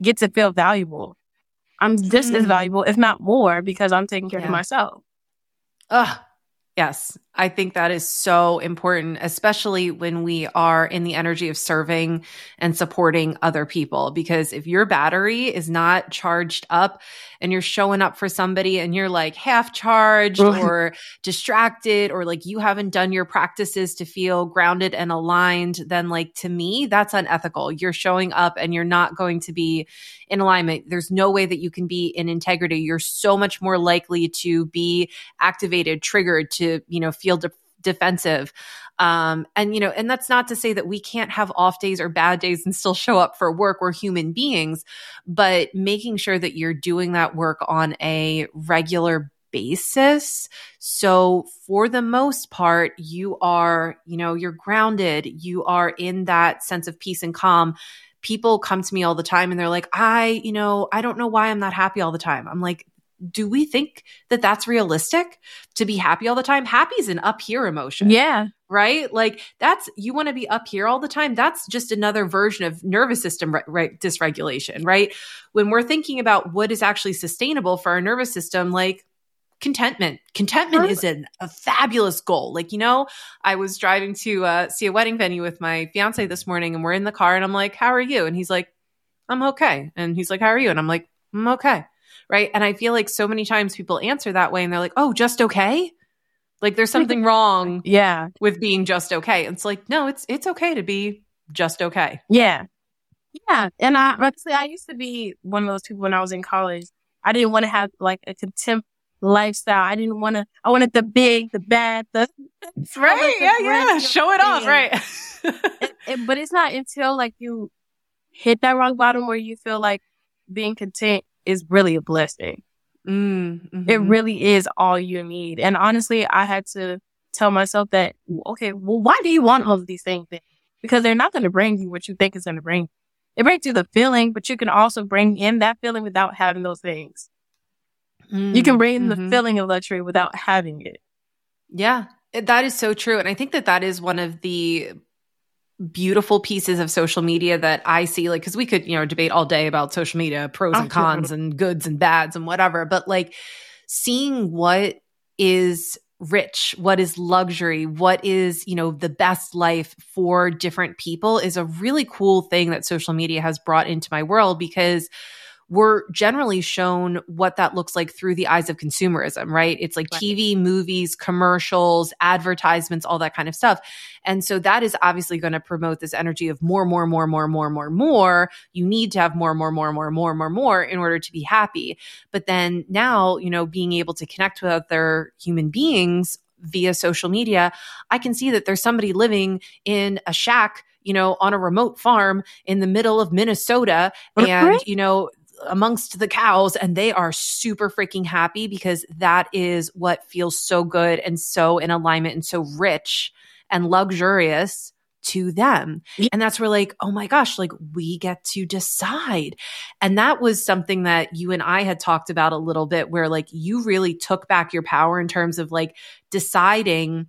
get to feel valuable? I'm just mm. as valuable, if not more, because I'm taking care yeah. of myself. Ugh, Yes, I think that is so important, especially when we are in the energy of serving and supporting other people. Because if your battery is not charged up and you're showing up for somebody and you're like half charged or distracted, or like you haven't done your practices to feel grounded and aligned, then like to me, that's unethical. You're showing up and you're not going to be in alignment. There's no way that you can be in integrity. You're so much more likely to be activated, triggered, to, you know, feel de- defensive. Um, and, you know, and that's not to say that we can't have off days or bad days and still show up for work. We're human beings, but making sure that you're doing that work on a regular basis. So for the most part, you are, you know, you're grounded, you are in that sense of peace and calm people come to me all the time and they're like, I, you know, I don't know why I'm not happy all the time. I'm like, do we think that that's realistic to be happy all the time? Happy is an up here emotion. Yeah. Right? Like that's, you want to be up here all the time. That's just another version of nervous system re- re- dysregulation, right? When we're thinking about what is actually sustainable for our nervous system, like contentment. Contentment is an, a fabulous goal. Like, you know, I was driving to uh, see a wedding venue with my fiance this morning and we're in the car and I'm like, how are you? And he's like, I'm okay. And he's like, how are you? And I'm like, I'm okay. Right. And I feel like so many times people answer that way and they're like, oh, just okay. Like there's something wrong. yeah. With being just okay. It's like, no, it's, it's okay to be just okay. Yeah. Yeah. And I, honestly, I used to be one of those people when I was in college. I didn't want to have like a contempt lifestyle. I didn't want to, I wanted the big, the bad, the. Right. Yeah. Yeah. Show it off. Right. it, it, but it's not until like you hit that rock bottom where you feel like being content is really a blessing. Mm, mm-hmm. It really is all you need. And honestly, I had to tell myself that, okay, well, why do you want all of these things? Because they're not going to bring you what you think is going to bring. It brings you the feeling, but you can also bring in that feeling without having those things. Mm, you can bring mm-hmm. the feeling of luxury without having it. Yeah, that is so true. And I think that that is one of the beautiful pieces of social media that I see, like, cause we could, you know, debate all day about social media, pros and cons and goods and bads and whatever, but like seeing what is rich, what is luxury, what is, you know, the best life for different people is a really cool thing that social media has brought into my world because we're generally shown what that looks like through the eyes of consumerism, right? It's like right. TV, movies, commercials, advertisements, all that kind of stuff. And so that is obviously going to promote this energy of more, more, more, more, more, more, more. You need to have more, more, more, more, more, more, more in order to be happy. But then now, you know, being able to connect with other human beings via social media, I can see that there's somebody living in a shack you know, on a remote farm in the middle of Minnesota. And, you know, amongst the cows and they are super freaking happy because that is what feels so good and so in alignment and so rich and luxurious to them. And that's where like, oh my gosh, like we get to decide. And that was something that you and I had talked about a little bit where like you really took back your power in terms of like deciding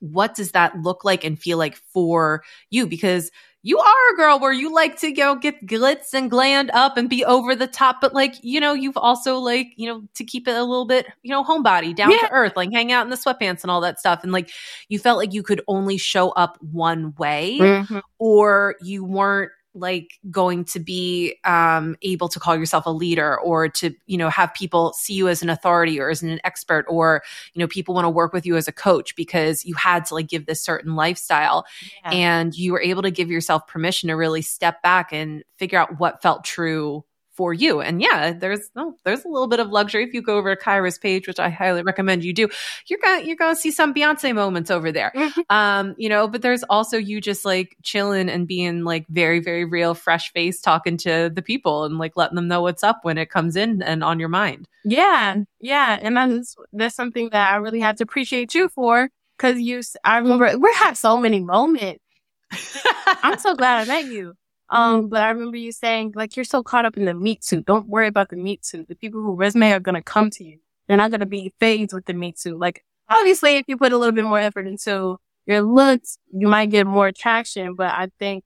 what does that look like and feel like for you because you are a girl where you like to go get glitz and gland up and be over the top, but like, you know, you've also like, you know, to keep it a little bit, you know, homebody, down yeah. to earth, like hang out in the sweatpants and all that stuff. And like, you felt like you could only show up one way mm-hmm. or you weren't like going to be um, able to call yourself a leader or to you know have people see you as an authority or as an expert or you know people want to work with you as a coach because you had to like give this certain lifestyle yeah. and you were able to give yourself permission to really step back and figure out what felt true for you. And yeah, there's oh, there's a little bit of luxury if you go over to Kyra's page, which I highly recommend you do. You're gonna you're gonna see some Beyonce moments over there. Mm-hmm. Um, you know, but there's also you just like chilling and being like very very real, fresh face, talking to the people and like letting them know what's up when it comes in and on your mind. Yeah, yeah, and that's that's something that I really have to appreciate you for because you. I remember we had so many moments. I'm so glad I met you. Um, but I remember you saying, like, you're so caught up in the meat suit. Don't worry about the meat suit. The people who resume are going to come to you. They're not going to be phased with the meat suit. Like, obviously, if you put a little bit more effort into your looks, you might get more attraction. But I think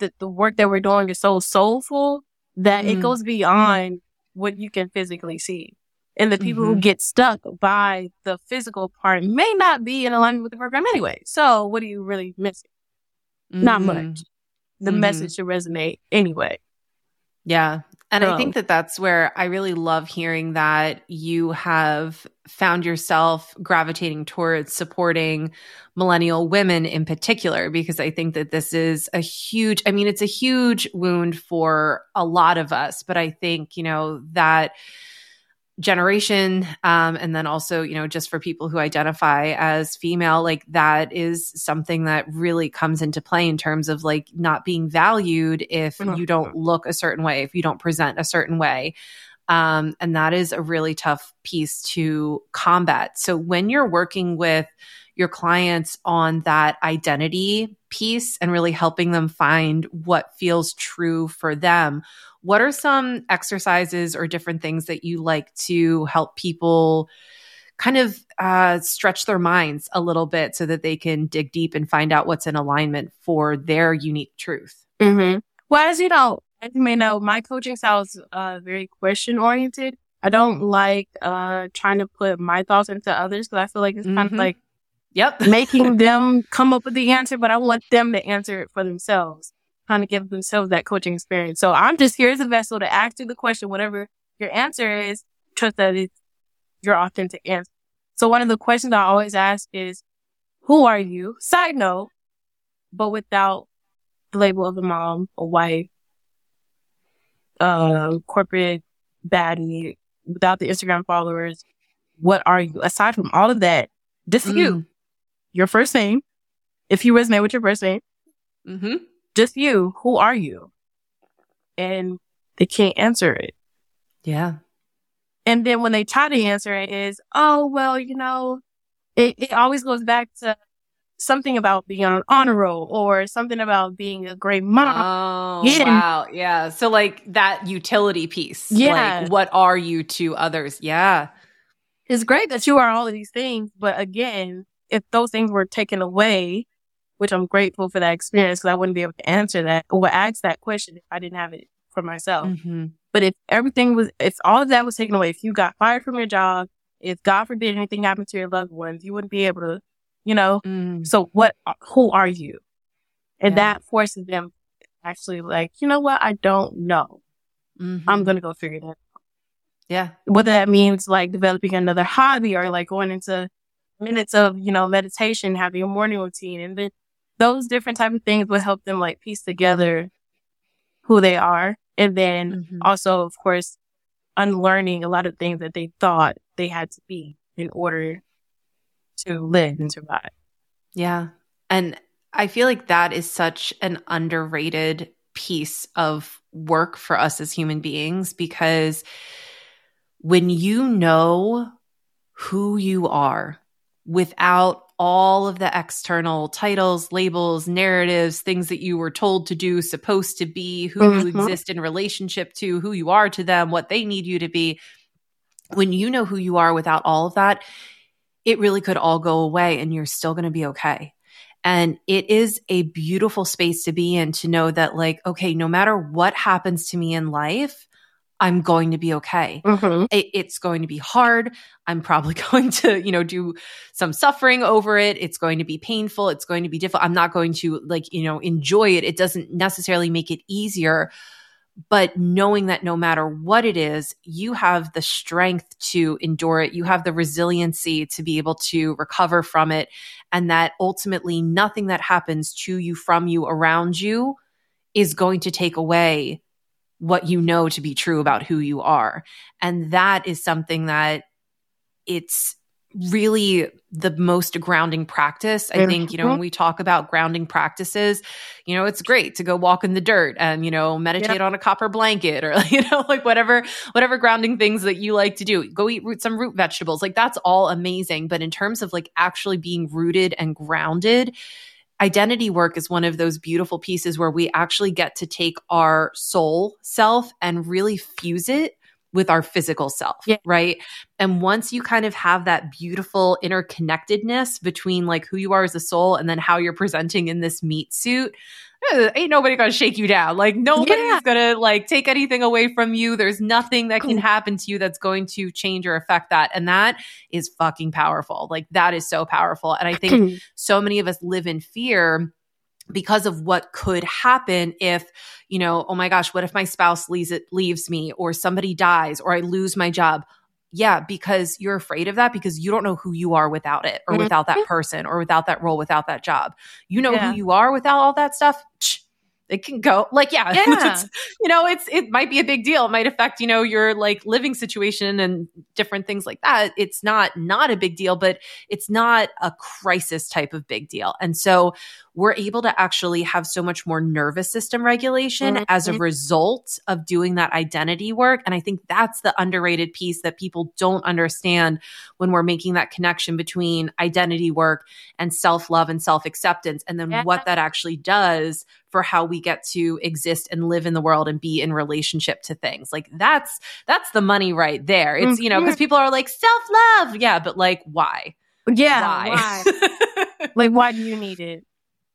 that the work that we're doing is so soulful that mm-hmm. it goes beyond what you can physically see. And the people mm-hmm. who get stuck by the physical part may not be in alignment with the program anyway. So what are you really missing? Mm-hmm. Not much the mm-hmm. message to resonate anyway. Yeah. And I think that that's where I really love hearing that you have found yourself gravitating towards supporting millennial women in particular, because I think that this is a huge, I mean, it's a huge wound for a lot of us, but I think, you know, that generation um, and then also you know just for people who identify as female like that is something that really comes into play in terms of like not being valued if mm-hmm. you don't look a certain way if you don't present a certain way um, and that is a really tough piece to combat so when you're working with your clients on that identity piece and really helping them find what feels true for them what are some exercises or different things that you like to help people kind of uh, stretch their minds a little bit so that they can dig deep and find out what's in alignment for their unique truth? Mm-hmm. Well, as you know, as you may know, my coaching style is uh, very question oriented. I don't like uh, trying to put my thoughts into others because I feel like it's mm-hmm. kind of like Yep. making them come up with the answer, but I want them to answer it for themselves kind of give themselves that coaching experience. So I'm just here as a vessel to ask you the question, whatever your answer is, trust that it's your authentic answer. So one of the questions I always ask is, who are you? Side note, but without the label of a mom, a wife, uh, corporate baddie, without the Instagram followers. What are you? Aside from all of that, just mm. you, your first name, if you resonate with your first name, mm-hmm just you. Who are you? And they can't answer it. Yeah. And then when they try to answer it is, oh, well, you know, it, it always goes back to something about being on an honor roll or something about being a great mom. Oh, yeah. wow. Yeah. So like that utility piece. Yeah. Like, what are you to others? Yeah. It's great that you are all of these things. But again, if those things were taken away, which I'm grateful for that experience because I wouldn't be able to answer that or ask that question if I didn't have it for myself. Mm-hmm. But if everything was, if all of that was taken away, if you got fired from your job, if God forbid anything happened to your loved ones, you wouldn't be able to you know? Mm. So what, who are you? And Yeah. that forces them actually like, you know what? I don't know. Mhm. I'm going to go figure that out. yeah. Whether that means like developing another hobby or like going into minutes of, you know, meditation, having a morning routine. And then those different type of things will help them like piece together who they are. And then Mhm. also, of course, unlearning a lot of things that they thought they had to be in order to live and survive. Yeah. And I feel like that is such an underrated piece of work for us as human beings because when you know who you are without all of the external titles, labels, narratives, things that you were told to do, supposed to be, who you Mhm. exist in relationship to, who you are to them, what they need you to be. When you know who you are without all of that, it really could all go away and you're still going to be okay. And it is a beautiful space to be in to know that, like, okay, no matter what happens to me in life, I'm going to be okay. Mm-hmm. It, it's going to be hard. I'm probably going to, you know, do some suffering over it. It's going to be painful. It's going to be difficult. I'm not going to, like, you know, enjoy it. It doesn't necessarily make it easier. But knowing that no matter what it is, you have the strength to endure it. You have the resiliency to be able to recover from it. And that ultimately nothing that happens to you, from you, around you is going to take away what you know to be true about who you are. And that is something that it's really the most grounding practice. I think, you know, when we talk about grounding practices, you know, it's great to go walk in the dirt and, you know, meditate on a copper blanket or, you know, like whatever, whatever grounding things that you like to do. Go eat root, some root vegetables. Like that's all amazing. But in terms of like actually being rooted and grounded, identity work is one of those beautiful pieces where we actually get to take our soul self and really fuse it with our physical self, Yeah. right? And once you kind of have that beautiful interconnectedness between like who you are as a soul and then how you're presenting in this meat suit, eh, ain't nobody gonna shake you down. Like nobody's Yeah. gonna like take anything away from you. There's nothing that can happen to you that's going to change or affect that. And that is fucking powerful. Like that is so powerful. And I think so many of us live in fear because of what could happen if you know oh my gosh what if my spouse leaves it leaves me or somebody dies or i lose my job yeah because you're afraid of that because you don't know who you are without it or Mhm. without that person or without that role without that job you know Yeah. who you are without all that stuff it can go like yeah, Yeah. it's, you know it's it might be a big deal it might affect you know your like living situation and different things like that it's not not a big deal but it's not a crisis type of big deal and so we're able to actually have so much more nervous system regulation as a Mhm. result of doing that identity work and i think that's the underrated piece that people don't understand when we're making that connection between identity work and self-love and self-acceptance and then Yeah. what that actually does for how we get to exist and live in the world and be in relationship to things like that's that's the money right there it's you know because people are like self-love yeah but like why yeah. why, why? like, why do you need it?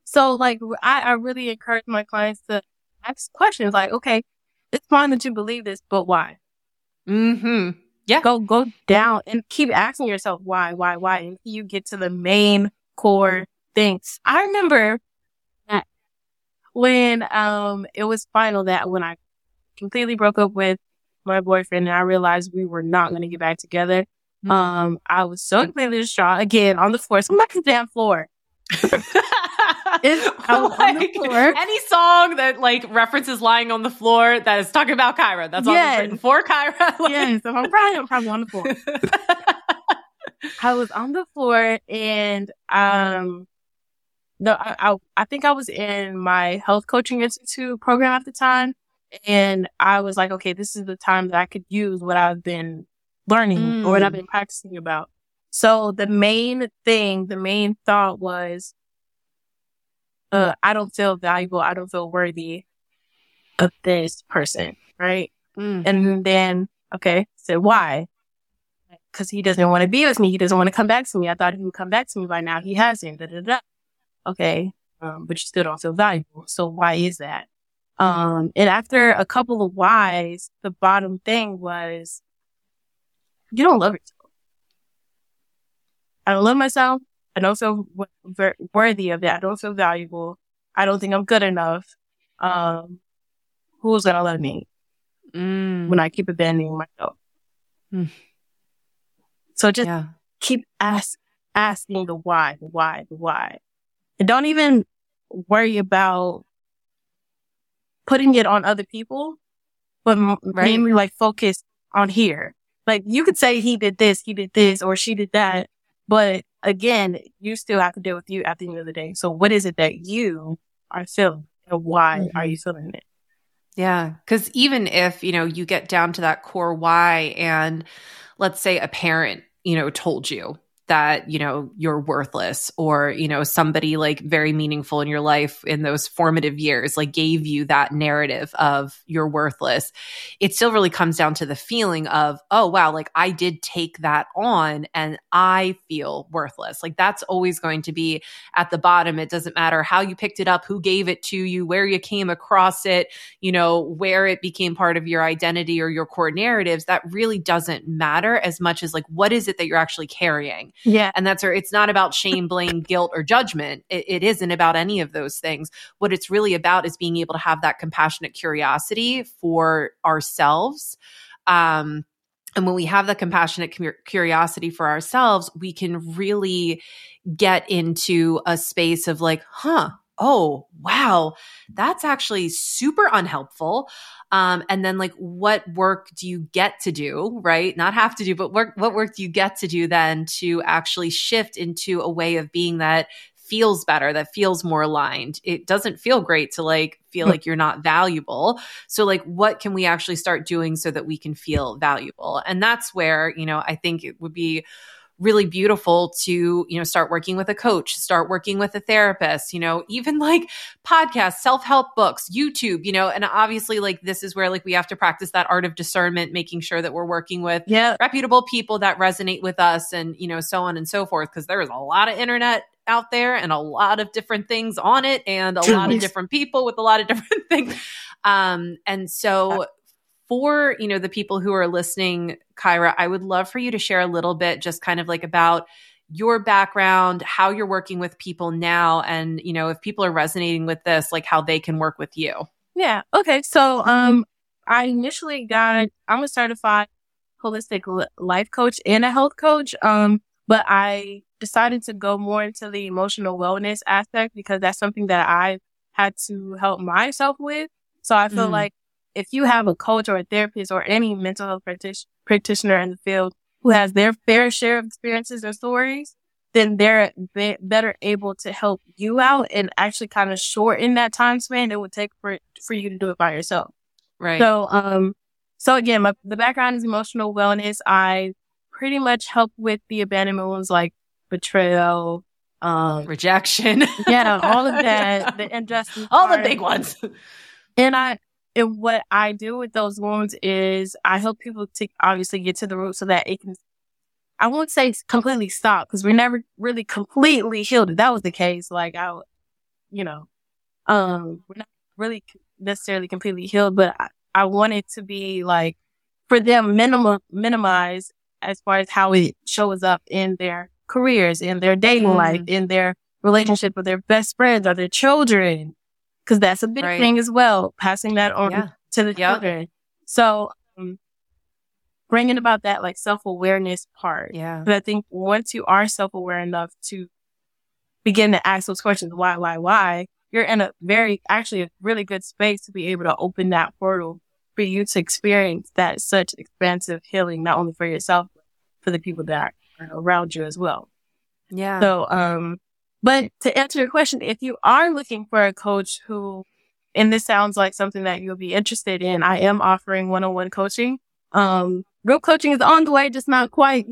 So, like, I, I really encourage my clients to ask questions like, okay, it's fine that you believe this, but why? hmm Yeah. Go, go down and keep asking yourself why, why, why, until you get to the main core things. I remember when, um, it was final that when I completely broke up with my boyfriend and I realized we were not going to get back together. Mhm. Um, I was so completely distraught again on the floor. So I'm on the damn floor. It's on the Like. Any song that like references lying on the floor that is talking about Kyra. That's all Yes. written for Kyra. Like- Yes, if I'm crying, I'm probably on the floor. I was on the floor and um no I, I I think I was in my health coaching institute program at the time and I was like okay this is the time that I could use what I've been learning or what I've Mm. been practicing about. So the main thing, the main thought was uh, I don't feel valuable. I don't feel worthy of this person. Right. Mm. And then, okay, so why? Because he doesn't want to be with me. He doesn't want to come back to me. I thought he would come back to me by now. He hasn't. Da, da, da. Okay. Um, but you still don't feel valuable. So why is that? Um, and after a couple of whys, the bottom thing was, you don't love yourself. I don't love myself. I don't feel w- worthy of it. I don't feel valuable. I don't think I'm good enough. Um, who's gonna love me Mm. when I keep abandoning myself? Mm. So just yeah. keep ask, asking the why, the why, the why. And don't even worry about putting it on other people, but Right. mainly like focus on here. Like you could say he did this, he did this, or she did that. But again, you still have to deal with you at the end of the day. So what is it that you are feeling and why Mhm. are you feeling it? Yeah. Cause even if, you know, you get down to that core why and let's say a parent, you know, told you that, you know, you're worthless or, you know, somebody like very meaningful in your life in those formative years, like gave you that narrative of you're worthless. It still really comes down to the feeling of, oh, wow, like I did take that on and I feel worthless. Like that's always going to be at the bottom. It doesn't matter how you picked it up, who gave it to you, where you came across it you know, where it became part of your identity or your core narratives, that really doesn't matter as much as like, what is it that you're actually carrying? Yeah. And that's where it's not about shame, blame, guilt, or judgment. It, it isn't about any of those things. What it's really about is being able to have that compassionate curiosity for ourselves. Um, and when we have that compassionate curiosity for ourselves, we can really get into a space of like, huh, oh, wow, that's actually super unhelpful. Um, and then like, what work do you get to do, right? Not have to do, but work, what work do you get to do then to actually shift into a way of being that feels better, that feels more aligned? It doesn't feel great to like feel like you're not valuable. So like, what can we actually start doing so that we can feel valuable? And that's where, you know, I think it would be really beautiful to you know start working with a coach start working with a therapist you know even like podcasts self-help books youtube you know and obviously like this is where like we have to practice that art of discernment making sure that we're working with Yeah. reputable people that resonate with us and you know so on and so forth because there is a lot of internet out there and a lot of different things on it and a lot of different people with a lot of different things. Um and so for you know the people who are listening kyra i would love for you to share a little bit just kind of like about your background how you're working with people now and you know if people are resonating with this like how they can work with you Yeah. Okay. So, um, I initially got, I'm a certified holistic life coach and a health coach. Um, but I decided to go more into the emotional wellness aspect because that's something that I had to help myself with. So I feel Mm. like if you have a coach or a therapist or any mental health practice- practitioner in the field who has their fair share of experiences and stories, then they're be- better able to help you out and actually kind of shorten that time span it would take for for you to do it by yourself. right So, um, so again, my, the background is emotional wellness. I pretty much help with the abandonment ones like betrayal, um, rejection yeah, all of that, the injustice, all the big ones And I, and what I do with those wounds is I help people to obviously get to the root so that it can, I won't say completely stop because we're never really completely healed. If that was the case, like I, you know, um, we're not really necessarily completely healed, but I, I want it to be like for them minimum, minimize as far as how it shows up in their careers, in their dating Mm. life, in their relationship with their best friends or their children. Cause that's a big Right. thing as well, passing that on yeah to the Yep. children. So, um, bringing about that like self awareness part. yeah But I think once you are self aware enough to begin to ask those questions, why, why, why, you're in a very, actually a really good space to be able to open that portal for you to experience that such expansive healing, not only for yourself, but for the people that are around you as well. yeah So, um, but to answer your question, if you are looking for a coach who, and this sounds like something that you'll be interested in, I am offering one-on-one coaching. Um, group coaching is on the way, just not quite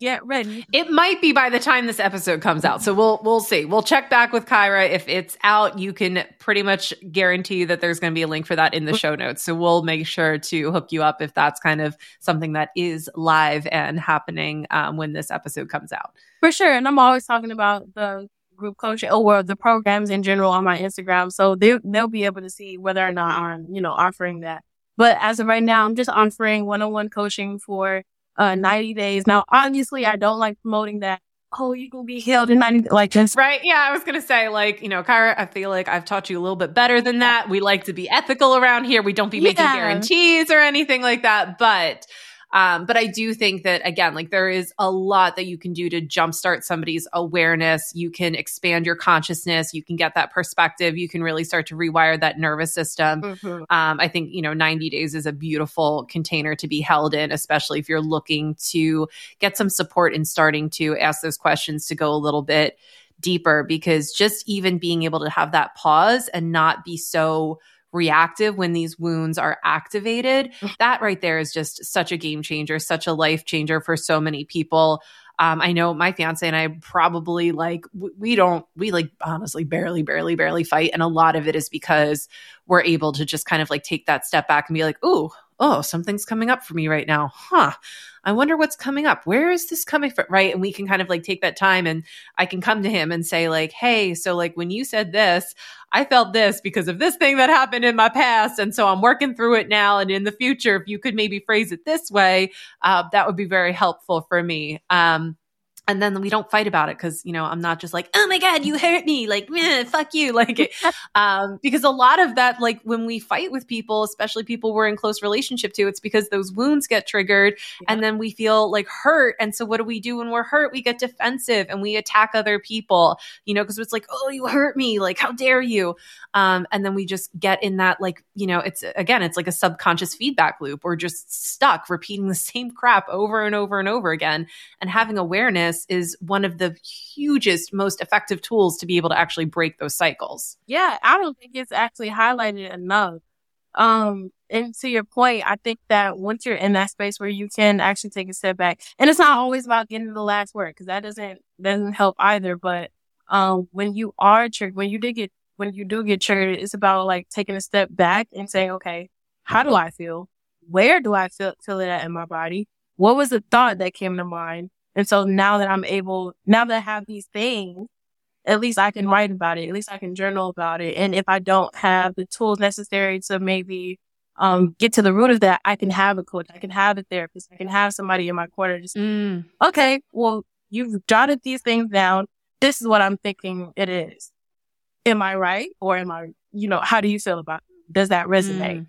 get ready. It might be by the time this episode comes out. So we'll we'll see. We'll check back with Kyra. If it's out, you can pretty much guarantee that there's going to be a link for that in the show notes. So we'll make sure to hook you up if that's kind of something that is live and happening um, when this episode comes out. For sure. And I'm always talking about the group coaching or the programs in general on my Instagram. So they they'll be able to see whether or not I'm, you know, offering that. But as of right now, I'm just offering one-on-one coaching for uh, 90 days. Now, obviously, I don't like promoting that. Oh, you can be healed in 90 like just right. Yeah, I was gonna say, like, you know, Kyra, I feel like I've taught you a little bit better than that. We like to be ethical around here. We don't be making Yeah. guarantees or anything like that. But um, but I do think that again, like there is a lot that you can do to jumpstart somebody's awareness. You can expand your consciousness. You can get that perspective. You can really start to rewire that nervous system. Mhm. Um, I think, you know, 90 days is a beautiful container to be held in, especially if you're looking to get some support in starting to ask those questions to go a little bit deeper because just even being able to have that pause and not be so reactive when these wounds are activated. That right there is just such a game changer such a life changer for so many people. Um, I know my fiance and I probably like we don't we like honestly barely barely barely fight. And a lot of it is because we're able to just kind of like take that step back and be like ooh oh something's coming up for me right now. Huh. I wonder what's coming up. Where is this coming from? Right. And we can kind of like take that time and I can come to him and say like hey so like when you said this I felt this because of this thing that happened in my past. And so I'm working through it now. And in the future if you could maybe phrase it this way uh, that would be very helpful for me. Um and then we don't fight about it because you know i'm not just like oh my god you hurt me like meh, fuck you like um because a lot of that like when we fight with people especially people we're in close relationship to it's because those wounds get triggered and then we feel like hurt. And so what do we do when we're hurt? We get defensive and we attack other people you know because it's like oh you hurt me like how dare you? Um and then we just get in that like you know it's again it's like a subconscious feedback loop. We're just stuck repeating the same crap over and over and over again and having awareness is one of the hugest most effective tools to be able to actually break those cycles Yeah, I don't think it's actually highlighted enough. Um, and to your point, I think that once you're in that space where you can actually take a step back, and it's not always about getting the last word because that doesn't doesn't help either. But um, when you are triggered, when you did get when you do get triggered, it's about like taking a step back and saying, okay, how do I feel? Where do I feel feel it at in my body? What was the thought that came to mind? And so now that I'm able, now that I have these things at least I can write about it. At least I can journal about it. And if I don't have the tools necessary to maybe um, get to the root of that, I can have a coach. I can have a therapist. I can have somebody in my corner. Just mm. okay. Well, you've jotted these things down. This is what I'm thinking it is. Am I right, or am I? You know, how do you feel about? It? Does that resonate? Mm.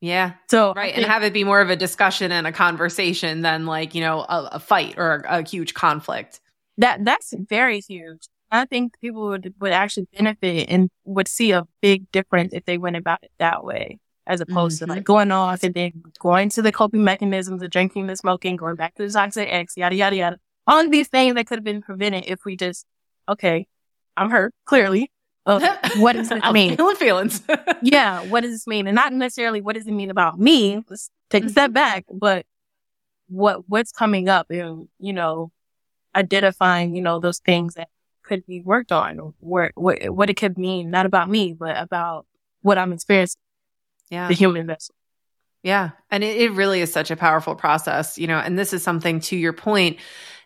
Yeah So right I and have it be more of a discussion and a conversation than like you know a, a fight or a, a huge conflict that that's very huge. I think people would would actually benefit and would see a big difference if they went about it that way, as opposed Mhm. to like going off and then going to the coping mechanisms of drinking, the smoking, going back to the toxic ex, yada yada yada. All of these things that could have been prevented if we just, okay, I'm hurt clearly. What does this mean? feeling feelings yeah, what does this mean? And not necessarily what does it mean about me. Let's take a mm-hmm. step back, but what what's coming up and you know, identifying, you know, those things that could be worked on or what what what it could mean, not about me, but about what I'm experiencing, yeah the human vessel. Yeah. And it, it really is such a powerful process, you know, and this is something to your point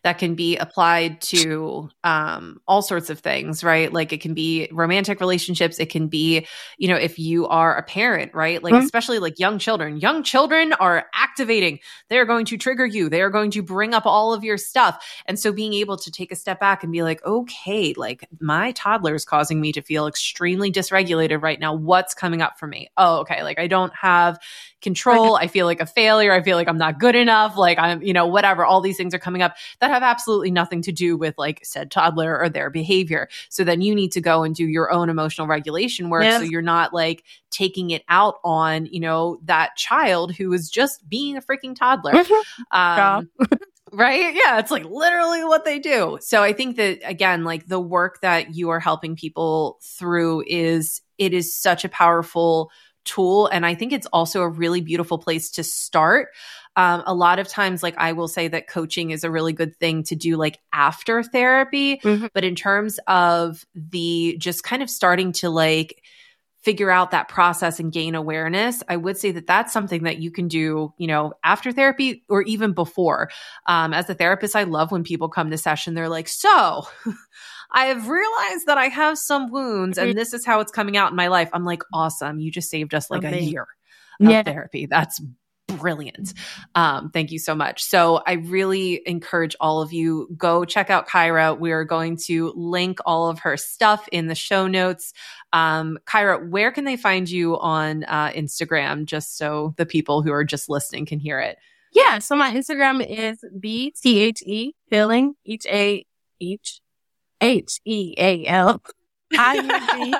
that can be applied to um, all sorts of things, right? Like it can be romantic relationships. It can be, you know, if you are a parent, right? Like, Mhm. especially like young children. Young children are activating. They're going to trigger you. They are going to bring up all of your stuff. And so being able to take a step back and be like, okay, like my toddler is causing me to feel extremely dysregulated right now. What's coming up for me? Oh, okay. Like I don't have control. I feel like a failure. I feel like I'm not good enough. Like I'm, you know, whatever. All these things are coming up that have absolutely nothing to do with like said toddler or their behavior. So then you need to go and do your own emotional regulation work. Yeah. So you're not like taking it out on, you know, that child who is just being a freaking toddler. Um, right? Yeah, it's like literally what they do. So I think that again, like the work that you are helping people through is it is such a powerful tool. And I think it's also a really beautiful place to start. Um, a lot of times, like I will say that coaching is a really good thing to do like after therapy. Mm-hmm. But in terms of the just kind of starting to like, figure out that process and gain awareness, I would say that that's something that you can do, you know, after therapy or even before. Um, as a therapist, I love when people come to session, they're like, so I have realized that I have some wounds and this is how it's coming out in my life. I'm like, awesome. You just saved us like a year of yeah. therapy. That's brilliant. Um, thank you so much. So I really encourage all of you go check out Kyra. We are going to link all of her stuff in the show notes. Um, Kyra, where can they find you on uh, Instagram, just so the people who are just listening can hear it? Yeah. So my Instagram is B T H E Healing H A H H E A L. I U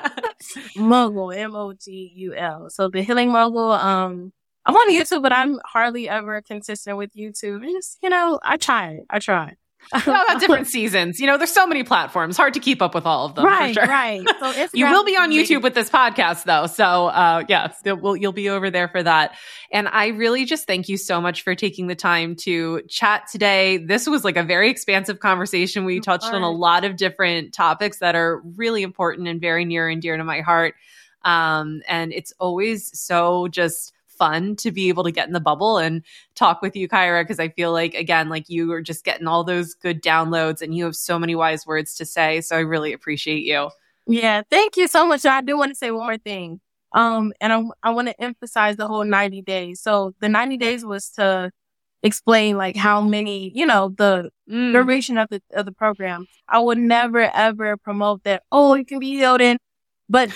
G mogul M O G U L. So the healing mogul. Um, I'm on YouTube, but I'm hardly ever consistent with YouTube. Just you know, I try. I try well, different seasons. You know, there's so many platforms. Hard to keep up with all of them. Right, sure. right. So you will be on YouTube with this podcast, though. So, uh, yeah, we'll, you'll be over there for that. And I really just thank you so much for taking the time to chat today. This was like a very expansive conversation. We touched on a lot of different topics that are really important and very near and dear to my heart. Um, and it's always so just fun to be able to get in the bubble and talk with you, Kyra, because I feel like, again, like you are just getting all those good downloads and you have so many wise words to say. So I really appreciate you. Yeah, thank you so much. I do want to say one more thing. Um, and I, I want to emphasize the whole 90 days. So the 90 days was to explain like how many, you know, the mm. duration of the, of the program. I would never ever promote that, oh, you can be healed in but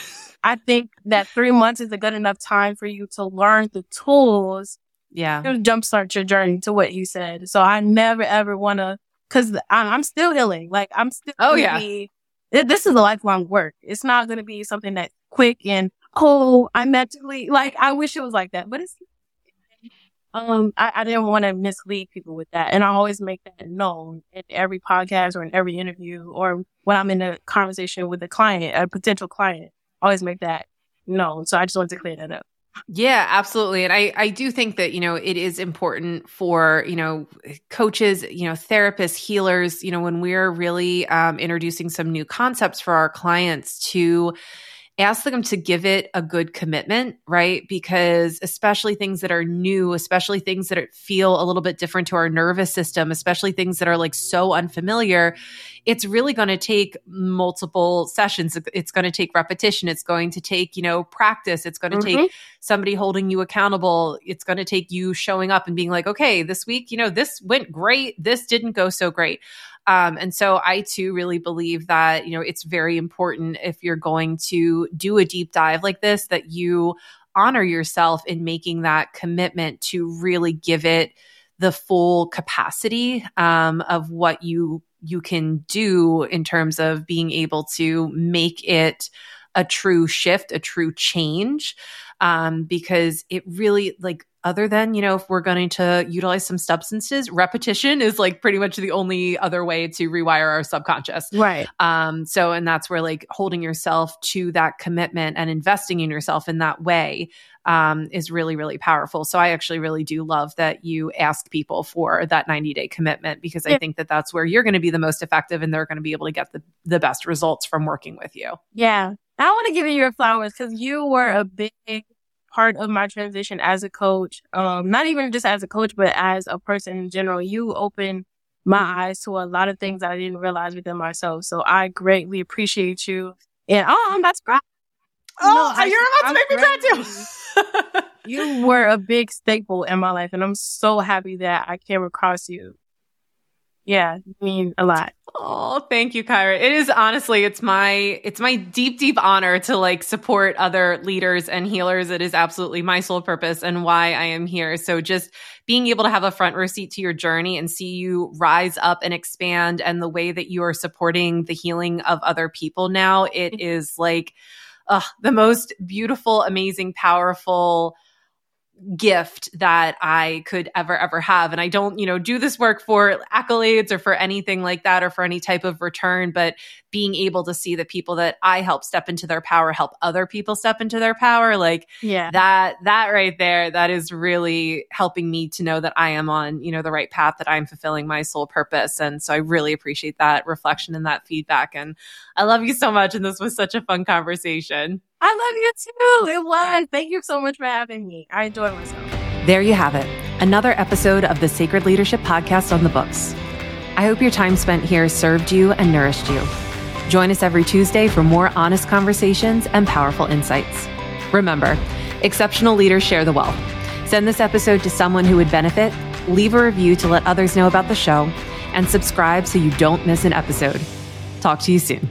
I think that three months is a good enough time for you to learn the tools. Yeah. To jumpstart your journey to what you said. So I never ever want to, cause I'm still healing. Like I'm still. Oh yeah. Be, this is a lifelong work. It's not going to be something that quick and, oh, I mentally, like, I wish it was like that, but it's, um, I, I didn't want to mislead people with that. And I always make that known in every podcast or in every interview or when I'm in a conversation with a client, a potential client, I always make that known. So I just wanted to clear that up. Yeah, absolutely. And I, I do think that, you know, it is important for, you know, coaches, you know, therapists, healers, you know, when we're really um, introducing some new concepts for our clients to, ask them to give it a good commitment, right? Because especially things that are new, especially things that feel a little bit different to our nervous system, especially things that are like so unfamiliar, it's really going to take multiple sessions. It's going to take repetition. It's going to take, you know, practice. It's going to mm-hmm. take somebody holding you accountable. It's going to take you showing up and being like, okay, this week, you know, this went great. This didn't go so great. Um, and so I too really believe that, you know, it's very important if you're going to do a deep dive like this that you honor yourself in making that commitment to really give it the full capacity um, of what you you can do in terms of being able to make it a true shift, a true change, um, because it really like other than you know if we're going to utilize some substances repetition is like pretty much the only other way to rewire our subconscious. Right. Um so and that's where like holding yourself to that commitment and investing in yourself in that way um is really really powerful. So i actually really do love that you ask people for that 90 day commitment because yeah. i think that that's where you're going to be the most effective and they're going to be able to get the the best results from working with you. Yeah. I want to give you your flowers because you were a big part of my transition as a coach, um, not even just as a coach, but as a person in general, you opened my eyes to a lot of things that I didn't realize within myself. So I greatly appreciate you. And oh, I'm about to cry. Oh, no, you're about to make me cry too. you were a big staple in my life, and I'm so happy that I came across you. Yeah, mean a lot. Oh, thank you, Kyra. It is honestly, it's my it's my deep, deep honor to like support other leaders and healers. It is absolutely my sole purpose and why I am here. So just being able to have a front row seat to your journey and see you rise up and expand and the way that you are supporting the healing of other people now, it mm-hmm. like uh, the most beautiful, amazing, powerful gift that I could ever, ever have. And I don't, you know, do this work for accolades or for anything like that or for any type of return. But being able to see the people that I help step into their power, help other people step into their power. Like Yeah. that, that right there, that is really helping me to know that I am on, you know, the right path, that I'm fulfilling my soul purpose. And so I really appreciate that reflection and that feedback. And I love you so much. And this was such a fun conversation. I love you too. It was. Thank you so much for having me. I enjoyed myself. There you have it. Another episode of the Sacred Leadership Podcast on the books. I hope your time spent here served you and nourished you. Join us every Tuesday for more honest conversations and powerful insights. Remember, exceptional leaders share the wealth. Send this episode to someone who would benefit, leave a review to let others know about the show, and subscribe so you don't miss an episode. Talk to you soon.